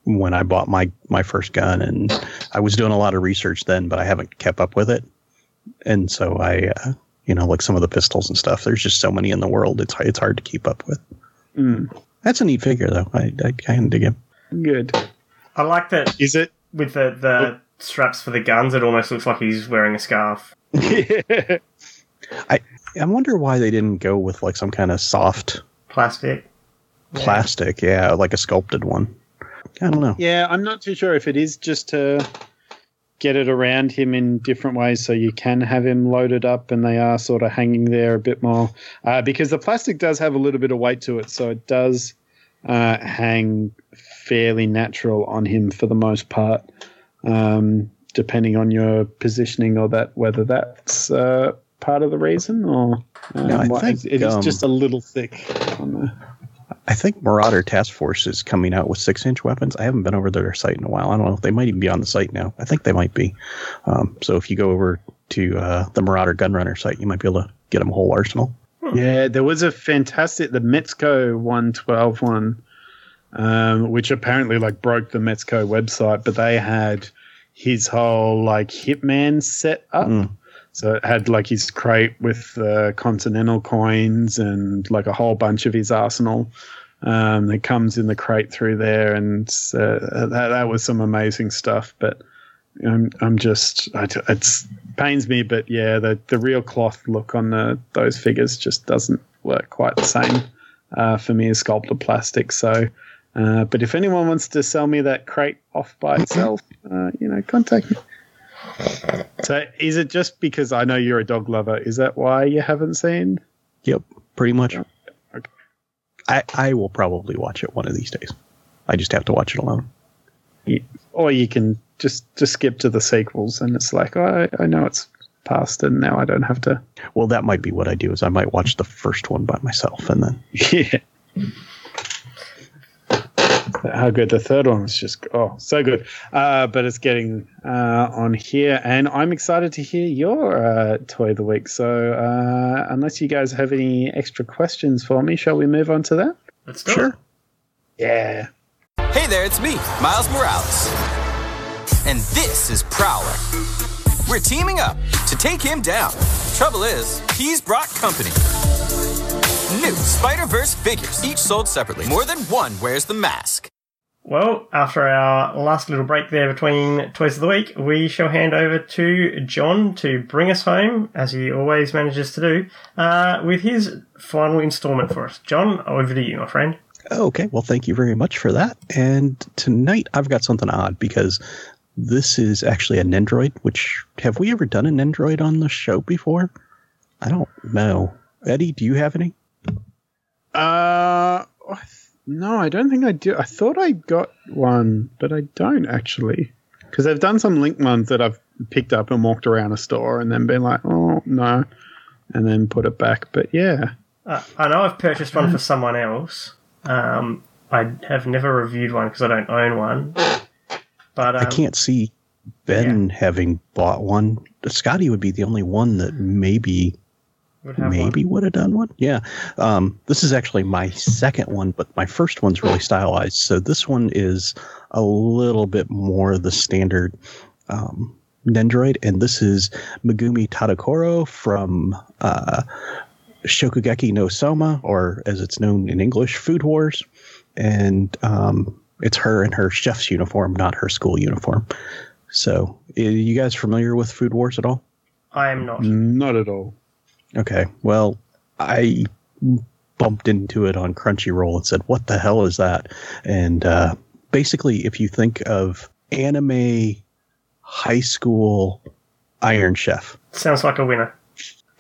when I bought my my first gun, and I was doing a lot of research then, but I haven't kept up with it, and so I, uh, you know, like some of the pistols and stuff. There's just so many in the world; it's it's hard to keep up with. That's a neat figure, though. I I kind of dig him. Good. I like that Is it? with the, the straps for the guns, it almost looks like he's wearing a scarf. I I wonder why they didn't go with like some kind of soft Plastic. plastic, yeah, like a sculpted one. I don't know. Yeah, I'm not too sure if it is just to get it around him in different ways so you can have him loaded up and they are sort of hanging there a bit more. Uh, because the plastic does have a little bit of weight to it, so it does uh, hang fairly natural on him for the most part, um, depending on your positioning or that whether that's uh, part of the reason or um, No, I what- think, it is um, just a little thick on the. I think Marauder Task Force is coming out with six inch weapons. I haven't been over to their site in a while. I don't know if they might even be on the site now. I think they might be. Um, so if you go over to uh, the Marauder Gunrunner site, you might be able to get them a whole arsenal. Yeah, there was a fantastic the Mezco 112 one, um, which apparently like broke the Mezco website, but they had his whole like Hitman set up. Mm. So it had like his crate with the Continental coins and like a whole bunch of his arsenal um, that comes in the crate through there, and uh, that that was some amazing stuff. But I'm I'm just I, it's pains me, but yeah, the the real cloth look on the those figures just doesn't work quite the same uh, for me as sculpted plastic. So Uh, but if anyone wants to sell me that crate off by itself, uh, you know, contact me. So, is it just because I know you're a dog lover? Is that why you haven't seen? Yep, pretty much. Okay. I, I will probably watch it one of these days. I just have to watch it alone. You, or you can just just skip to the sequels, and it's like, oh, I, I know it's past, and now I don't have to. Well, that might be what I do. Is I might watch the first one by myself, and then Yeah. How good the third one was just oh so good, uh, but it's getting uh, on here, and I'm excited to hear your uh, toy of the week. So uh, unless you guys have any extra questions for me, shall we move on to that? Let's do it. Yeah. Hey there, it's me, Miles Morales. And this is Prowler. We're teaming up to take him down. Trouble is, he's brought company. New Spider Verse figures, each sold separately. More than one wears the mask. Well, after our last little break there between Toys of the Week, we shall hand over to John to bring us home, as he always manages to do, uh, with his final instalment for us. John, over to you, my friend. Okay, well, thank you very much for that. And tonight I've got something odd because this is actually a Nendroid. Which have we ever done a Nendroid on the show before? I don't know. Eddie, do you have any? Uh, I th- no, I don't think I do. I thought I got one, but I don't actually, because they've done some link ones that I've picked up and walked around a store and then been like, oh no, and then put it back. But yeah, Uh, I know I've purchased one for someone else. Um, I have never reviewed one because I don't own one. But um, I can't see Ben having bought one. Scotty would be the only one that maybe would have maybe one. would have done one. Yeah. Um, this is actually my second one, but my first one's really stylized. So this one is a little bit more the standard um, Nendroid, and this is Megumi Tadokoro from uh, Shokugeki no Soma, or as it's known in English, Food Wars. And um, it's her in her chef's uniform, not her school uniform. So, are you guys familiar with Food Wars at all? I am not. not at all. Okay. Well, I bumped into it on Crunchyroll and said, "What the hell is that?" And uh, basically, if you think of anime high school Iron Chef, Sounds like a winner.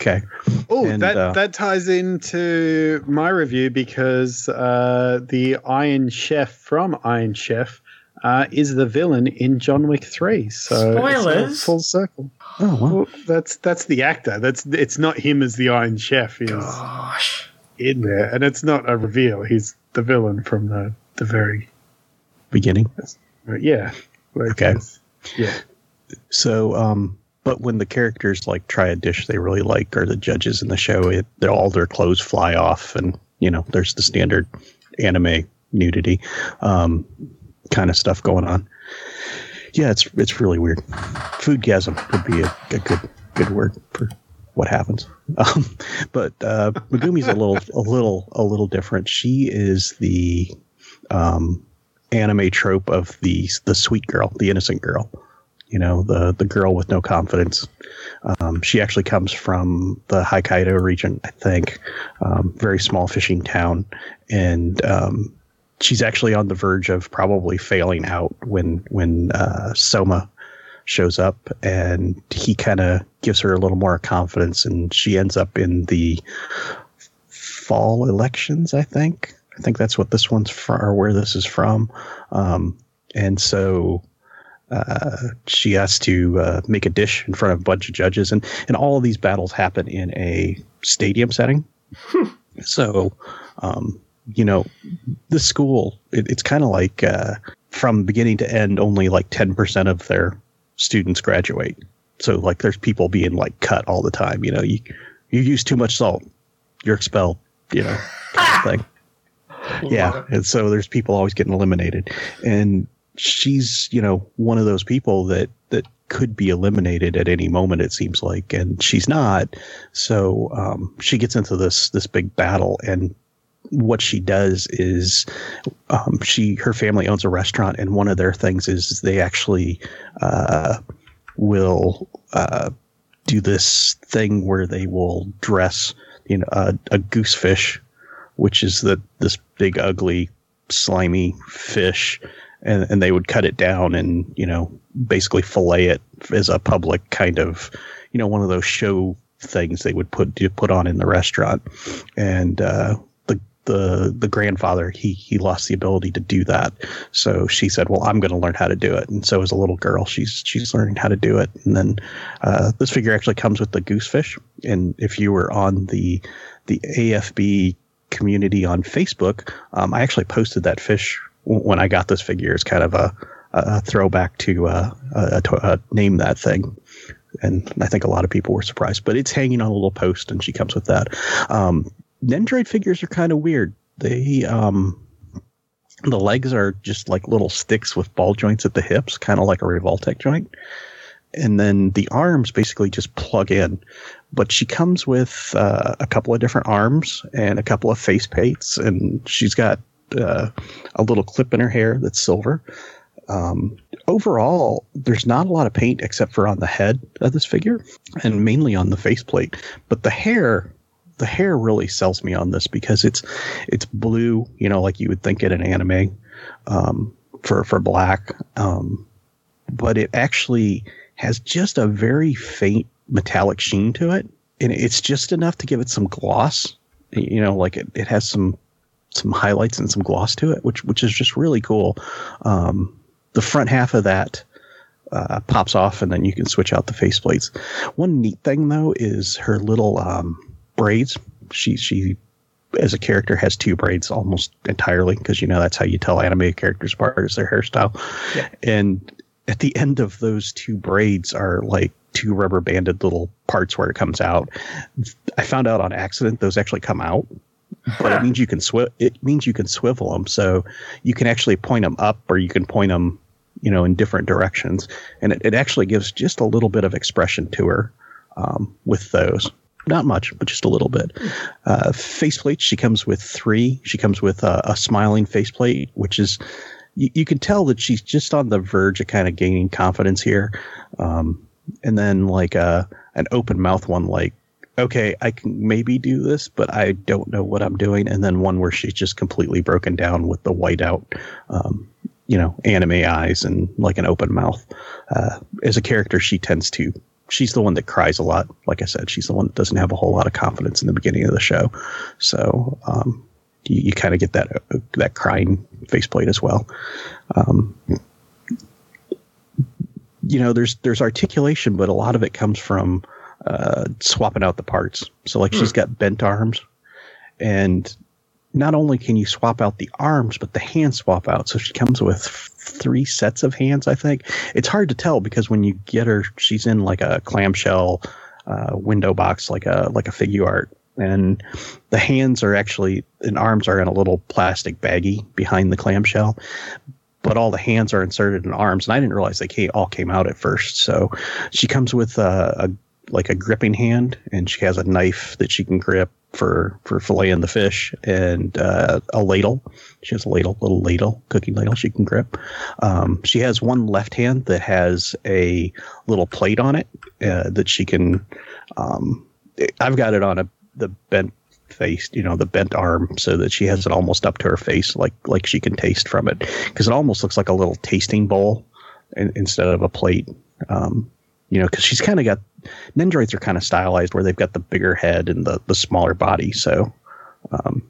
okay, Oh, that uh, that ties into my review because uh, the Iron Chef from Iron Chef uh, is the villain in John Wick Three. So it's Spoilers? full circle. oh well, Well, that's that's the actor. That's it's not him as the Iron Chef is Gosh. in there, and it's not a reveal. He's the villain from the the very beginning. yeah. Like Okay. Yeah. So, um, but when the characters like try a dish they really like, or the judges in the show, it all their clothes fly off, and you know, there's the standard anime nudity um, kind of stuff going on. Yeah, it's it's really weird. Foodgasm would be a, a good good word for what happens. Um, but uh, Megumi's a little a little a little different. She is the um, anime trope of the the sweet girl, the innocent girl you know the the girl with no confidence. Um, she actually comes from the Hokkaido region, I think, um, very small fishing town, and um, she's actually on the verge of probably failing out when when uh, Soma shows up, and he kind of gives her a little more confidence, and she ends up in the fall elections, I think. I think that's what this one's from, or where this is from. Um, and so uh, she has to uh, make a dish in front of a bunch of judges, and and all of these battles happen in a stadium setting. so, um, you know, the school it, it's kind of like uh, from beginning to end, only like ten percent of their students graduate. So, like, there's people being like cut all the time. You know, you you use too much salt, you're expelled. You know, kind of thing yeah and so there's people always getting eliminated and she's you know one of those people that that could be eliminated at any moment it seems like and she's not so um, she gets into this this big battle and what she does is um, she her family owns a restaurant and one of their things is they actually uh, will uh, do this thing where they will dress you know a, a goosefish which is the this big ugly slimy fish, and, and they would cut it down and you know basically fillet it as a public kind of you know one of those show things they would put put on in the restaurant, and uh, the the the grandfather he he lost the ability to do that, so she said, "Well, I'm going to learn how to do it." And so as a little girl, she's she's learning how to do it, and then uh, this figure actually comes with the goosefish, and if you were on the the AFB community on Facebook, um, I actually posted that fish when I got this figure as kind of a, a throwback to uh, a, a, name that thing. And I think a lot of people were surprised, but it's hanging on a little post, and she comes with that. Um, Nendroid figures are kind of weird. They um, the legs are just like little sticks with ball joints at the hips, kind of like a Revoltech joint. And then the arms basically just plug in. But she comes with uh, a couple of different arms and a couple of face paints, and she's got uh, a little clip in her hair that's silver. Um, overall, there's not a lot of paint except for on the head of this figure and mainly on the faceplate. But the hair, the hair really sells me on this because it's it's blue, you know, like you would think in an anime um, for for black, um, but it actually has just a very faint metallic sheen to it, and it's just enough to give it some gloss. You know, like it, it has some some highlights and some gloss to it, which which is just really cool. Um, the front half of that uh, pops off, and then you can switch out the faceplates. One neat thing though is her little um, braids. She she as a character has two braids almost entirely because you know that's how you tell anime characters apart is their hairstyle. Yeah. And at the end of those two braids are like two rubber banded little parts where it comes out. I found out on accident those actually come out but it means you can swi- it means you can swivel them so you can actually point them up or you can point them you know in different directions and it, it actually gives just a little bit of expression to her um, with those not much but just a little bit uh, faceplate she comes with three she comes with a, a smiling faceplate which is you, you, can tell that she's just on the verge of kind of gaining confidence here um, and then like a, uh, an open mouth one like okay, I can maybe do this, but I don't know what I'm doing. And then one where she's just completely broken down with the whiteout, um, you know, anime eyes and like an open mouth. Uh, as a character, she tends to. She's the one that cries a lot. Like I said, she's the one that doesn't have a whole lot of confidence in the beginning of the show. So um, you, you kind of get that uh, that crying faceplate as well. Um, you know, there's there's articulation, but a lot of it comes from uh, swapping out the parts. So like hmm. she's got bent arms, and not only can you swap out the arms, but the hands swap out. So she comes with three sets of hands. I think it's hard to tell because when you get her, she's in like a clamshell uh, window box, like a like a figure art, and the hands are actually and arms are in a little plastic baggie behind the clamshell but all the hands are inserted in arms, and I didn't realize they all came out at first. So she comes with a, a like a gripping hand, and she has a knife that she can grip for for filleting the fish, and uh, a ladle. She has a ladle, little ladle, cooking ladle she can grip. Um, she has one left hand that has a little plate on it uh, that she can. Um, I've got it on a the bent face, you know, the bent arm, so that she has it almost up to her face, like like she can taste from it, because it almost looks like a little tasting bowl in, instead of a plate. Um, you know, because she's kind of got Nendroids are kind of stylized where they've got the bigger head and the the smaller body, so um,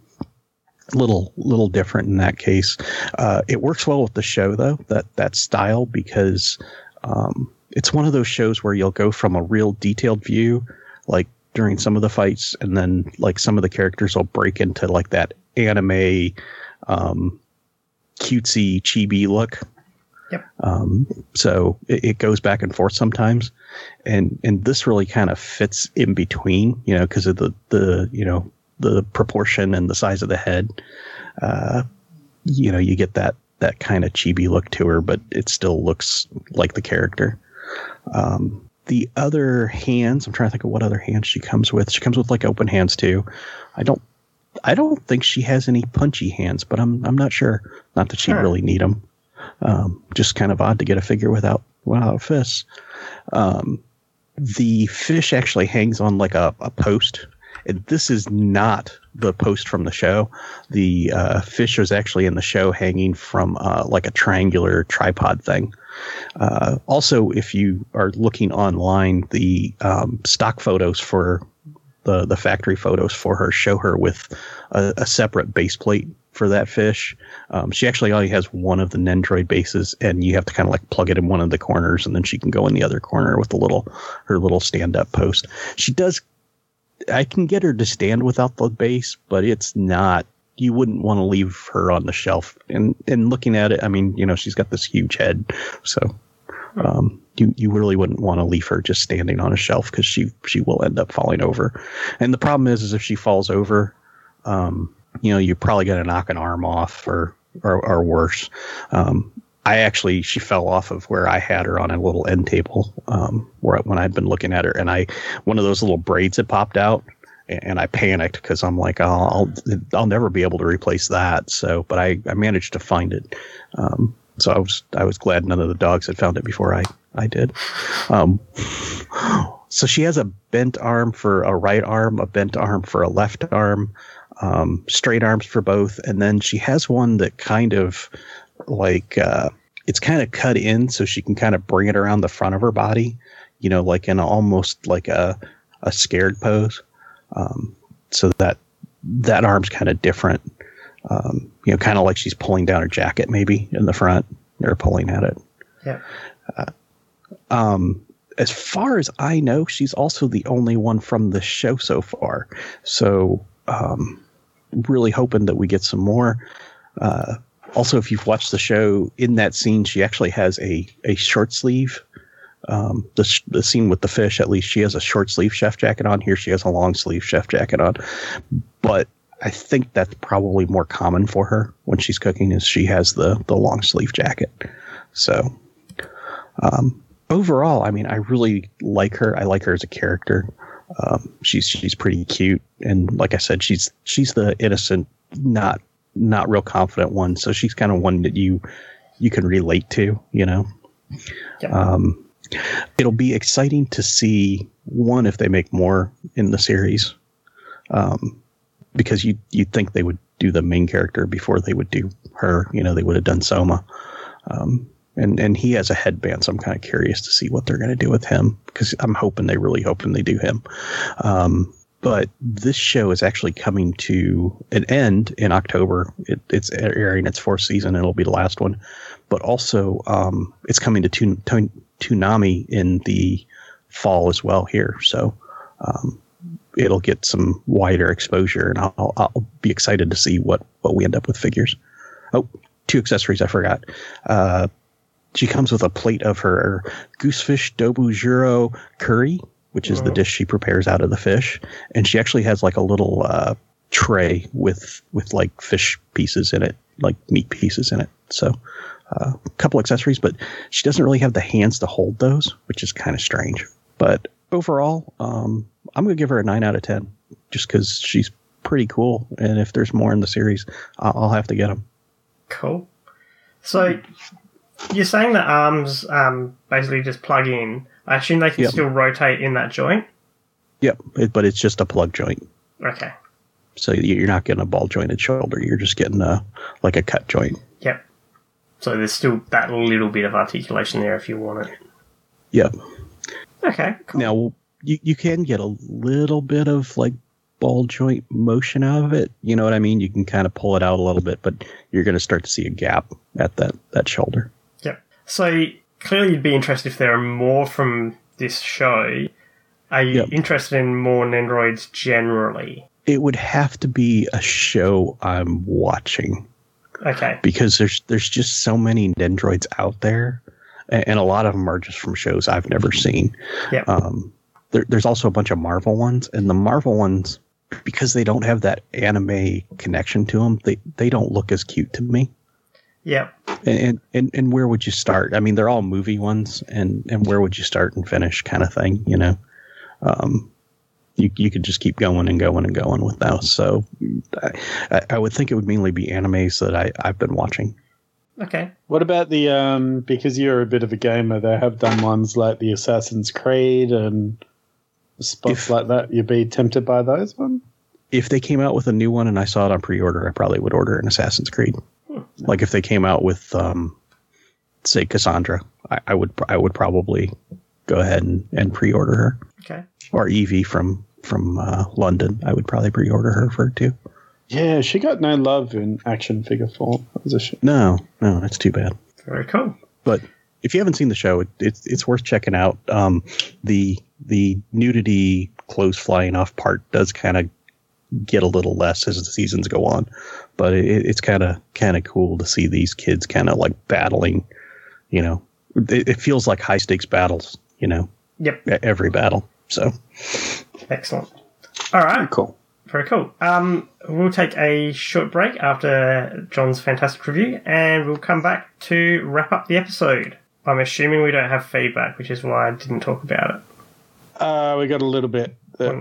little little different in that case. Uh, it works well with the show though that that style because um, it's one of those shows where you'll go from a real detailed view, like during some of the fights, and then like some of the characters will break into like that anime um, cutesy chibi look Yep. Um, so it, it, goes back and forth sometimes, and and this really kind of fits in between, you know, because of the the you know the proportion and the size of the head. Uh, you know, you get that that kind of chibi look to her, but it still looks like the character. Um, the other hands, I'm trying to think of what other hands she comes with. She comes with like open hands too. I don't I don't think she has any punchy hands, but I'm I'm not sure. Not that she sure. really need them. Um, just kind of odd to get a figure without without fists. Um, the fish actually hangs on like a, a post, And this is not the post from the show. The uh, fish was actually in the show hanging from uh, like a triangular tripod thing. Uh, also, if you are looking online, the um, stock photos for the the factory photos for her show her with a, a separate base plate for that fish. Um, she actually only has one of the Nendroid bases, and you have to kind of like plug it in one of the corners, and then she can go in the other corner with the little her little stand up post. She does. I can get her to stand without the base, but it's not. You wouldn't want to leave her on the shelf. And and looking at it, I mean, you know, she's got this huge head, so um, you you really wouldn't want to leave her just standing on a shelf because she she will end up falling over. And the problem is, is if she falls over, um, you know, you're probably going to knock an arm off or or, or worse. Um, I actually she fell off of where I had her on a little end table um, where when I'd been looking at her, and I one of those little braids had popped out, and I panicked because I'm like, oh, I'll I'll never be able to replace that. So, but I I managed to find it. Um, so I was I was glad none of the dogs had found it before I I did. Um, so she has a bent arm for a right arm, a bent arm for a left arm, um, straight arms for both, and then she has one that kind of like uh, it's kind of cut in so she can kind of bring it around the front of her body, you know, like in a, almost like a a scared pose. Um, so that that arm's kind of different. Um, you know, kind of like she's pulling down her jacket maybe in the front or pulling at it. Yeah. Um, as far as I know, she's also the only one from the show so far. So, um, really hoping that we get some more. Uh, also, if you've watched the show, in that scene, she actually has a, a short sleeve. Um, the, sh- the scene with the fish, at least she has a short sleeve chef jacket on. Here, she has a long sleeve chef jacket on. But I think that's probably more common for her when she's cooking is she has the the long sleeve jacket. So um, overall, I mean, I really like her. I like her as a character. Um, she's she's pretty cute, and like I said, she's she's the innocent, not not real confident one. So she's kind of one that you you can relate to, you know. Yeah. Um, it'll be exciting to see one if they make more in the series, um, because you you'd think they would do the main character before they would do her. You know, they would have done Soma. Um, and and he has a headband, so I'm kind of curious to see what they're going to do with him because I'm hoping they really hoping they do him. Um, but this show is actually coming to an end in October. It, it's airing its fourth season, and it'll be the last one. But also, um, it's coming to Tun- Toonami in the fall as well here. So um, it'll get some wider exposure, and I'll, I'll be excited to see what what we end up with figures. Oh, two accessories I forgot. Uh, she comes with a plate of her goosefish dobu-jiru curry, which is the dish she prepares out of the fish, and she actually has like a little uh, tray with with like fish pieces in it, like meat pieces in it. So uh, a couple accessories, but she doesn't really have the hands to hold those, which is kind of strange. But overall, um, I'm gonna give her a nine out of ten, just because she's pretty cool. And if there's more in the series, I'll, I'll have to get them. Cool. So you're saying the arms um, basically just plug in. I assume they can Yep. still rotate in that joint. Yep, it, but it's just a plug joint. Okay. So you- you're not getting a ball jointed shoulder. You're just getting a like a cut joint. Yep. So there's still that little bit of articulation there if you want it. Yep. Okay. Cool. Now you you can get a little bit of like ball joint motion out of it. You know what I mean? You can kind of pull it out a little bit, but you're going to start to see a gap at that that shoulder. So clearly you'd be interested if there are more from this show. Are you Yep. interested in more Nendroids generally? It would have to be a show I'm watching Okay. because there's there's just so many Nendroids out there, and, a lot of them are just from shows I've never seen. Yep. Um, there, there's also a bunch of Marvel ones, and the Marvel ones, because they don't have that anime connection to them, they they don't look as cute to me. Yep. And and and where would you start? I mean, they're all movie ones, and and where would you start and finish, kind of thing, you know? Um, you you could just keep going and going and going with those. So, I, I would think it would mainly be animes that I I've been watching. Okay. What about the um? Because you're a bit of a gamer, they have done ones like the Assassin's Creed and spots If- like that, you'd be tempted by those ones. if they came out with a new one and I saw it on pre-order, I probably would order an Assassin's Creed. Like if they came out with, um, say Kassandra, I, I would I would probably go ahead and, and pre-order her. Okay. Or Evie from from uh, London, I would probably pre-order her for it too. Yeah, she got no love in action figure form. That was a shame. No, no, that's too bad. Very cool. But if you haven't seen the show, it, it's it's worth checking out. Um, the the nudity clothes flying off part does kind of get a little less as the seasons go on, but it, it's kind of kind of cool to see these kids kind of like battling. You know, it, it feels like high stakes battles. You know, Yep. every battle. So Excellent. All right. Cool. Very cool. Um, we'll take a short break after John's fantastic review, and we'll come back to wrap up the episode. I'm assuming we don't have feedback, which is why I didn't talk about it. Uh, we got a little bit. That,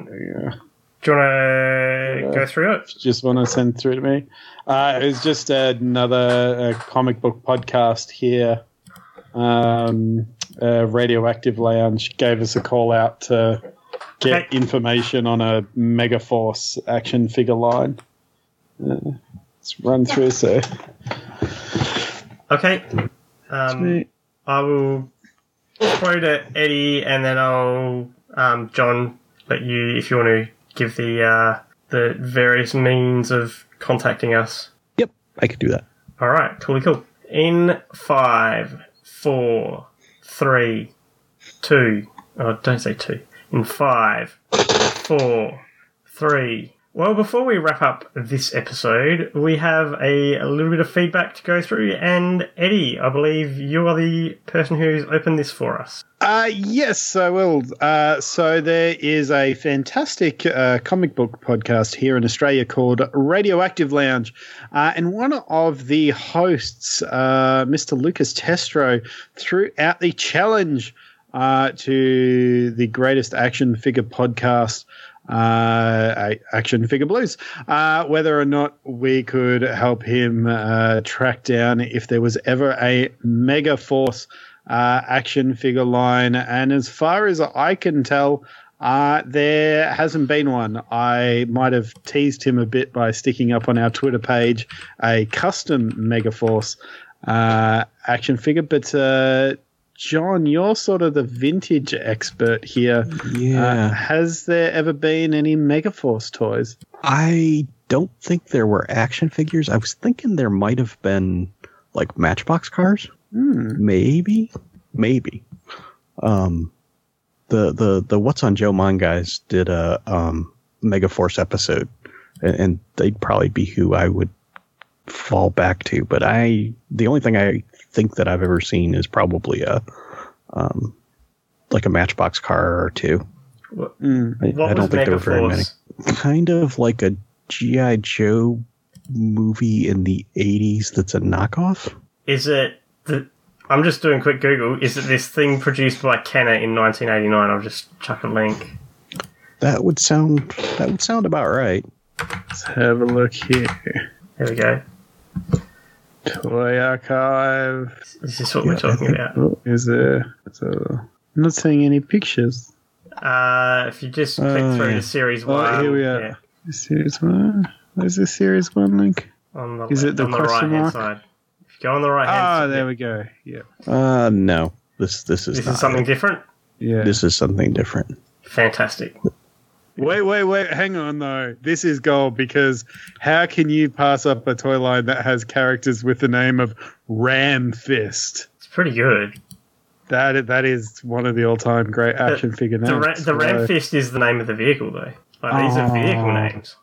yeah. Do you want to go through it? just want to send through to me. Uh, it was just another uh, comic book podcast here. Um, Radioactive Lounge gave us a call out to get Okay. information on a Megaforce action figure line. Uh, let's run through so. Okay. Um, I will throw to Eddie, and then I'll um, John let you if you want to give the uh, the various means of contacting us. yep, I could do that. All right, cool, cool. In five, four, three, two. Oh, don't say two. In five, four, three. Well, before we wrap up this episode, we have a, a little bit of feedback to go through. And Eddie, I believe you are the person who's opened this for us. Uh, yes, I will. Uh, so there is a fantastic uh, comic book podcast here in Australia called Radioactive Lounge, uh, and one of the hosts, uh, Mr. Lucas Testro, threw out the challenge uh, to the greatest action figure podcast. Uh, action figure blues. Uh, whether or not we could help him uh, track down if there was ever a Mega Force uh, action figure line. And as far as I can tell, uh, there hasn't been one. I might have teased him a bit by sticking up on our Twitter page a custom Megaforce uh, action figure, but uh, John, you're sort of the vintage expert here. Yeah. Uh, has there ever been any Megaforce toys? I don't think there were action figures. I was thinking there might have been like Matchbox cars. Maybe, maybe. Um, the the the What's on Joe's Mind guys did a um Megaforce episode, and, and they'd probably be who I would fall back to. But I, the only thing I think that I've ever seen is probably a um like a Matchbox car or two. What, I, I don't think there were very many kind of like a GI Joe movie in the 80s that's a knockoff. Is it the? I'm just doing quick Google. Is it this thing produced by Kenner in 1989? I'll just chuck a link. That would sound that would sound about right. Let's have a look here. There we go. Toy archive. Is this what Yeah, we're talking about? Oh, is there? Is there I'm not seeing any pictures. Uh, if you just click Oh, through yeah. to series Oh, one, here we are. yeah, Series one. Where's the series one link? on the, Is it the on the right hand mark? side. If you go on the right hand Ah, side, there we go. Yeah. Uh no. This this is this not is something it. different. Yeah. This is something different. Fantastic. Wait, wait, wait. Hang on, though. This is gold because how can you pass up a toy line that has characters with the name of Ram Fist? It's pretty good. That that is one of the all-time great action figure names. The, ra- the Ram Fist is the name of the vehicle, though. Like, these are Oh. vehicle names.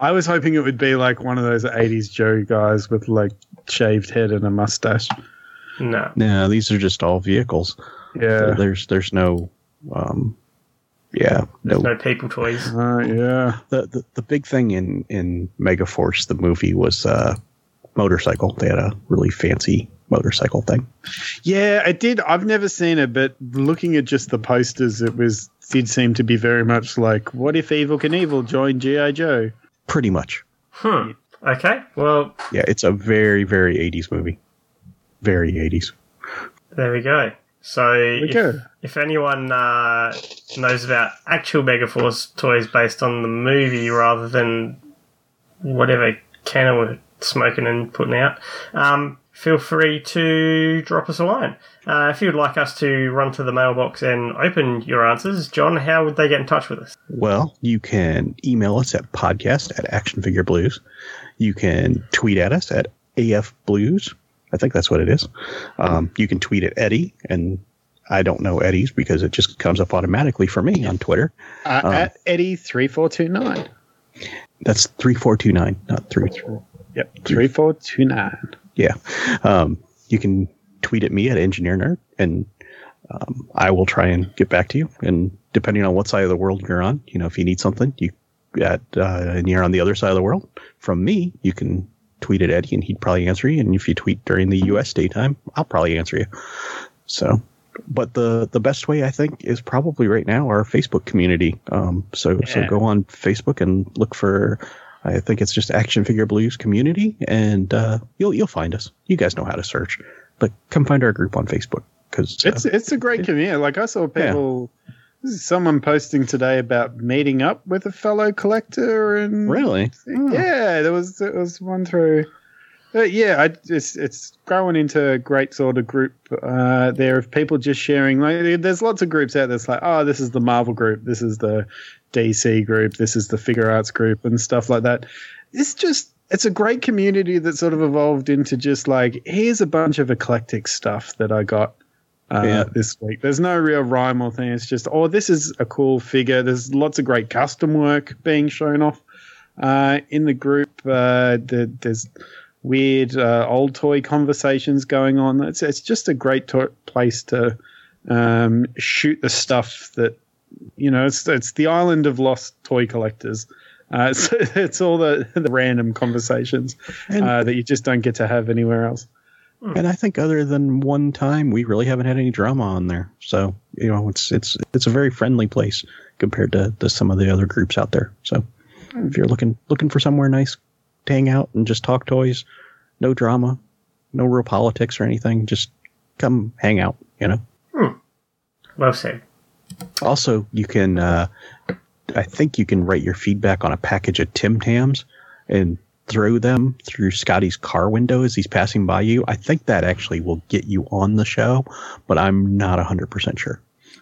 I was hoping it would be like one of those '80s Joe guys with like shaved head and a mustache. No. No, these are just all vehicles. Yeah. There's there's no um yeah, no. No people toys. Uh, yeah. The, the the big thing in in Megaforce the movie was uh motorcycle. They had a really fancy motorcycle thing. Yeah, it did. I've never seen it, but looking at just the posters, it was did seem to be very much like, "What if Evel Knievel joined GI Joe?" Pretty much. Hmm. Okay. Well, Yeah, it's a very, very 80s movie. Very 80s. there we go. So we if, go. If anyone uh, knows about actual Megaforce toys based on the movie rather than whatever Kenner were smoking and putting out, um, feel free to drop us a line. Uh, if you'd like us to run to the mailbox and open your answers, John, how would they get in touch with us? Well, you can email us at podcast at Action Figure Blues. You can tweet at us at AF Blues. I think that's what it is. Um, you can tweet at Eddie, and I don't know Eddie's because it just comes up automatically for me on Twitter. Uh, Um, at Eddie three four two nine. That's 3429, not three three. Yep, three four two nine. Yeah. Um, you can tweet at me at Engineer Nerd, and um, I will try and get back to you. And depending on what side of the world you're on, you know, if you need something, you at uh, and you're on the other side of the world from me, you can tweet at Eddie, and he'd probably answer you. And if you tweet during the U.S. daytime, I'll probably answer you. So, but the the best way I think is probably right now our Facebook community. Um, so so go on Facebook and look for. I think it's just Action Figure Blues community, and uh, you'll you'll find us. You guys know how to search, but come find our group on Facebook because It's it's a great community. Like I saw people. Is someone posting today about meeting up with a fellow collector and really yeah, there was there was one through. Uh, yeah, I, it's it's growing into a great sort of group uh, there of people just sharing. Like, there's lots of groups out there. Like, oh, this is the Marvel group, this is the DC group, this is the Figuarts group, and stuff like that. It's just it's a great community that sort of evolved into just like here's a bunch of eclectic stuff that I got uh, Yeah. this week. There's no real rhyme or thing. It's just, oh, this is a cool figure. There's lots of great custom work being shown off uh, in the group. Uh, the, there's weird uh, old toy conversations going on. It's it's just a great to- place to um, shoot the stuff that you know. It's it's the island of lost toy collectors. Uh, so it's all the, the random conversations And- uh, that you just don't get to have anywhere else. And I think other than one time, we really haven't had any drama on there. So you know, it's it's it's a very friendly place compared to, to some of the other groups out there. So if you're looking looking for somewhere nice hang out and just talk toys, no drama, no real politics or anything, just come hang out. You know. Well said. Also, you can, uh, I think you can write your feedback on a package of Tim Tams and throw them through Scotty's car window as he's passing by you. I think that actually will get you on the show, but I'm not 100% sure.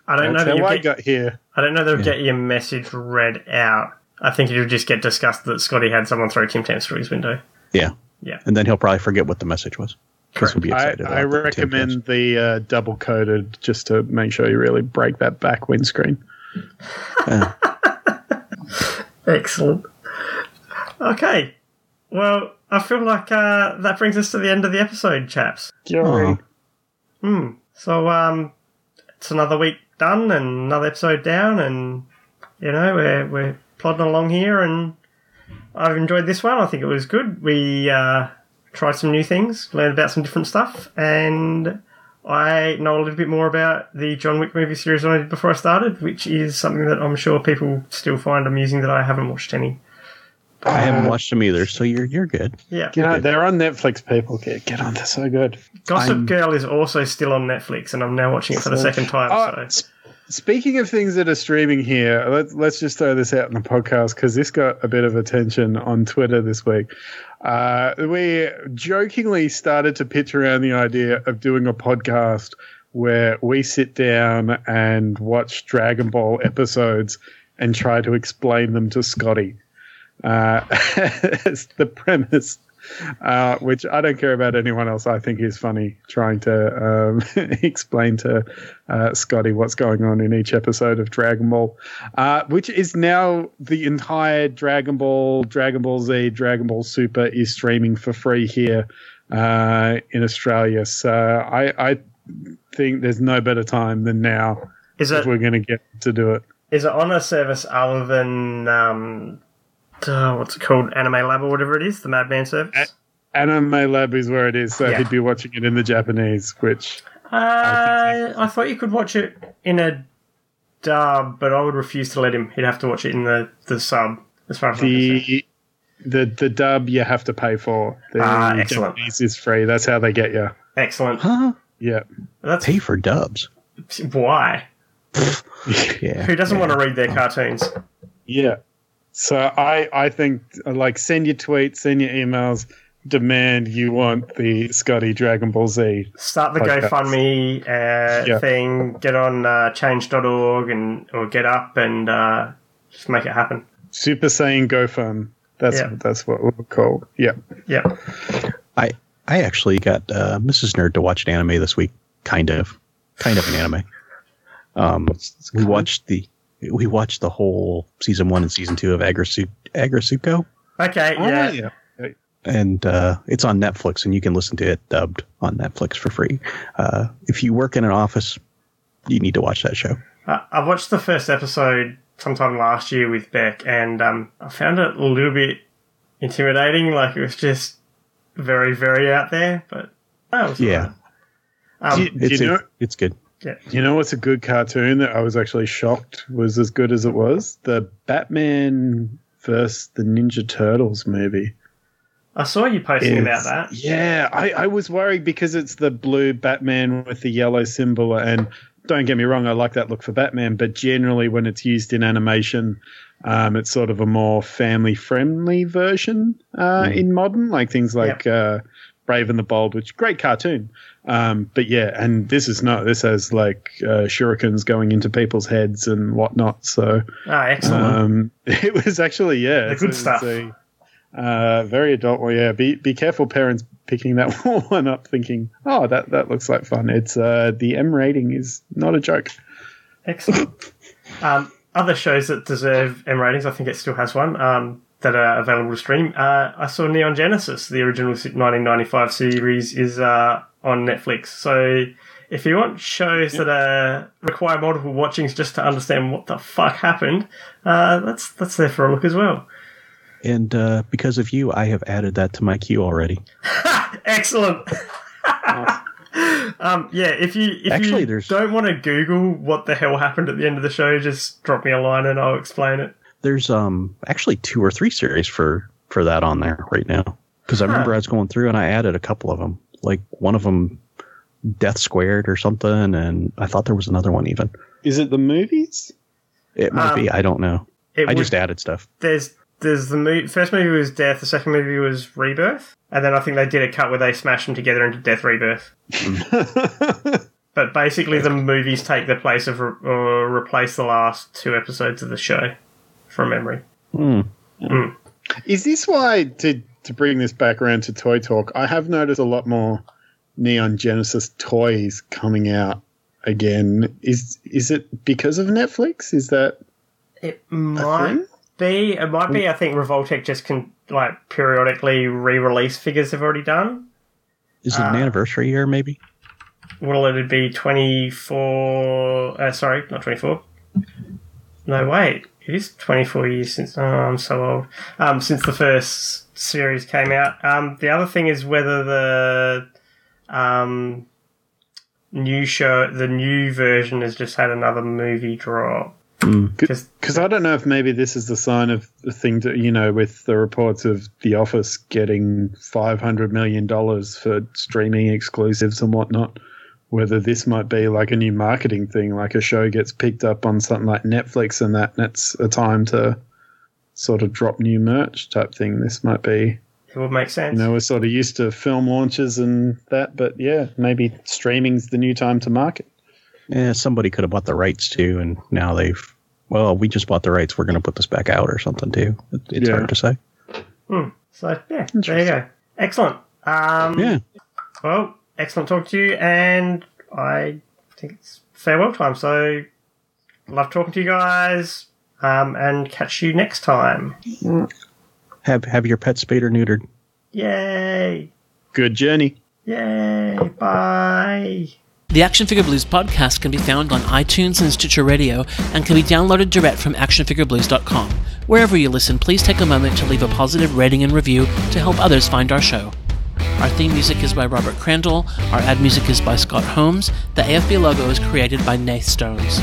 I don't know that you get, got here. I don't know that will get your message read out. I think it'll just get discussed that Scotty had someone throw Tim Tams through his window. Yeah. Yeah. And then he'll probably forget what the message was. Because we'll be I, excited. I about the recommend the uh, double coated just to make sure you really break that back windscreen. Excellent. Okay. Well, I feel like uh, that brings us to the end of the episode, chaps. Aw. So, um, it's another week done and another episode down, and you know we're we're plodding along here, and I've enjoyed this one. I think it was good. We uh, tried some new things, learned about some different stuff, and I know a little bit more about the John Wick movie series than I did before I started, which is something that I'm sure people still find amusing that I haven't watched any. I haven't watched them either, so you're you're good. Yeah. You know, they're on Netflix, people. Get, get on, they're so good. Gossip I'm- Girl is also still on Netflix, and I'm now watching it for the second time. Oh, so. Speaking of things that are streaming here, let's, let's just throw this out in the podcast because this got a bit of attention on Twitter this week. Uh, we jokingly started to pitch around the idea of doing a podcast where we sit down and watch Dragon Ball episodes and try to explain them to Scotty. Uh, the premise, uh, which I don't care about anyone else. I think is funny trying to um, explain to uh, Scotty what's going on in each episode of Dragon Ball, uh, which is now the entire Dragon Ball, Dragon Ball Z, Dragon Ball Super is streaming for free here uh, in Australia. So I, I think there's no better time than now Is if we're going to get to do it. is it on a service other than um, uh, what's it called, Anime Lab or whatever it is, the Madman service? Anime Lab is where it is, so Yeah. he'd be watching it in the Japanese, which Uh, I thought you could watch it in a dub, but I would refuse to let him. He'd have to watch it in the, the sub, as far as I'm concerned. the the the dub you have to pay for. The Ah, excellent. Japanese is free. That's how they get you. Excellent. Huh? Yeah. That's Pay for dubs. why. Yeah. Who doesn't want to read their cartoons? Yeah. So I I think like send your tweets, send your emails, demand you want the Scotty Dragon Ball Z. Start the Podcast. GoFundMe uh, Yeah. thing. Get on uh, change.org and or get up and uh, just make it happen. Super Saiyan GoFund. That's Yeah. that's what we'll call. Yeah. Yeah. I I actually got uh, Mrs. Nerd to watch an anime this week. Kind of, kind of an anime. Um, we watched the we watched the whole season one and season two of Agrasu- Aggretsuko, Okay. Yeah. Oh, yeah. and uh, it's on Netflix, and you can listen to it dubbed on Netflix for free. Uh, if you work in an office, you need to watch that show. I I watched the first episode sometime last year with Beck, and um, I found it a little bit intimidating. Like it was just very, very out there. But that was Yeah, alright. Do, Um, you- do it's you know? it's good. Yeah. You know what's a good cartoon that I was actually shocked was as good as it was? The Batman versus the Ninja Turtles movie. I saw you posting about that. Yeah, I, I was worried because it's the blue Batman with the yellow symbol. And don't get me wrong, I like that look for Batman, but generally when it's used in animation, um, it's sort of a more family friendly version uh, in modern, like things like uh, Brave and the Bold, which great cartoon. Um, but yeah, and this is not. This has like uh, shurikens going into people's heads and whatnot. So Ah, excellent. um, it was actually yeah, The good it's stuff. a, uh, very adult. Well, yeah, be be careful, parents picking that one up, thinking, oh, that that looks like fun. It's uh, the M rating is not a joke. Excellent. um, other shows that deserve M ratings, I think it still has one, um, that are available to stream. Uh, I saw Neon Genesis, the original 1995 series, is uh, on Netflix. So if you want shows that uh, require multiple watchings just to understand what the fuck happened, uh, that's that's there for a look as well. And uh, because of you, I have added that to my queue already. Excellent. um, yeah, if you if Actually, you there's- don't want to Google what the hell happened at the end of the show, just drop me a line and I'll explain it. There's um actually two or three series for for that on there right now because I remember I was going through and I added a couple of them. Like one of them, Death Squared or something, and I thought there was another one even. Is it the movies? It might be. I don't know. It I would- just added stuff. there's there's the mo- first movie was Death, the second movie was Rebirth, and then I think they did a cut where they smashed them together into Death Rebirth. but basically, the movies take the place of re- or replace the last two episodes of the show from memory. Hmm. Hmm. Is this why to to bring this back around to toy talk? I have noticed a lot more Neon Genesis toys coming out again. Is is it because of Netflix? Is that It might be. It might be. I think Revoltech just can like periodically re-release figures they've already done. Is it an uh, anniversary year? Maybe. Well, it'd be? Twenty four. Uh, sorry, not twenty four. No, wait. It is twenty four years since. Oh, I'm so old. Um, since the first series came out. Um, the other thing is whether the um new show, the new version, has just had another movie drop. Because Because I don't know if maybe this is the sign of the thing that you know, with the reports of The Office getting five hundred million dollars for streaming exclusives and whatnot. Whether this might be like a new marketing thing, like a show gets picked up on something like Netflix and that, and it's a time to sort of drop new merch type thing. This might be, it would make sense. you know, we're sort of used to film launches and that, but yeah, maybe streaming's the new time to market. Yeah, somebody could have bought the rights too, and now they've. Well, we just bought the rights. We're going to put this back out or something too. It's Yeah. hard to say. So yeah, there you go. Excellent. Um, Yeah. Well, excellent talking to you, and I think it's farewell time. So, love talking to you guys, um, and catch you next time. Have have your pet spayed or neutered. Yay! Good journey. Yay! Bye. The Action Figure Blues podcast can be found on iTunes and Stitcher Radio and can be downloaded direct from actionfigureblues.com. Wherever you listen, please take a moment to leave a positive rating and review to help others find our show. Our theme music is by Robert Crandall, our ad music is by Scott Holmes, the AFB logo is created by Nath Stones.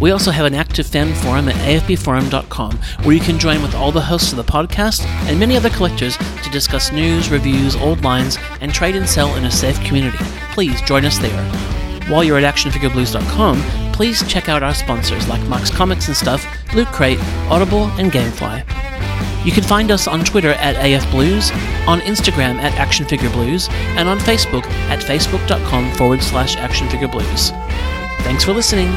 We also have an active fan forum at afbforum.com where you can join with all the hosts of the podcast and many other collectors to discuss news, reviews, old lines, and trade and sell in a safe community. Please join us there. While you're at actionfigureblues.com, please check out our sponsors like Max Comics and Stuff, Loot Crate, Audible, and Gamefly. You can find us on Twitter at AFBlues, on Instagram at ActionFigureBlues, and on Facebook at facebook.com forward slash actionfigureblues. Thanks for listening.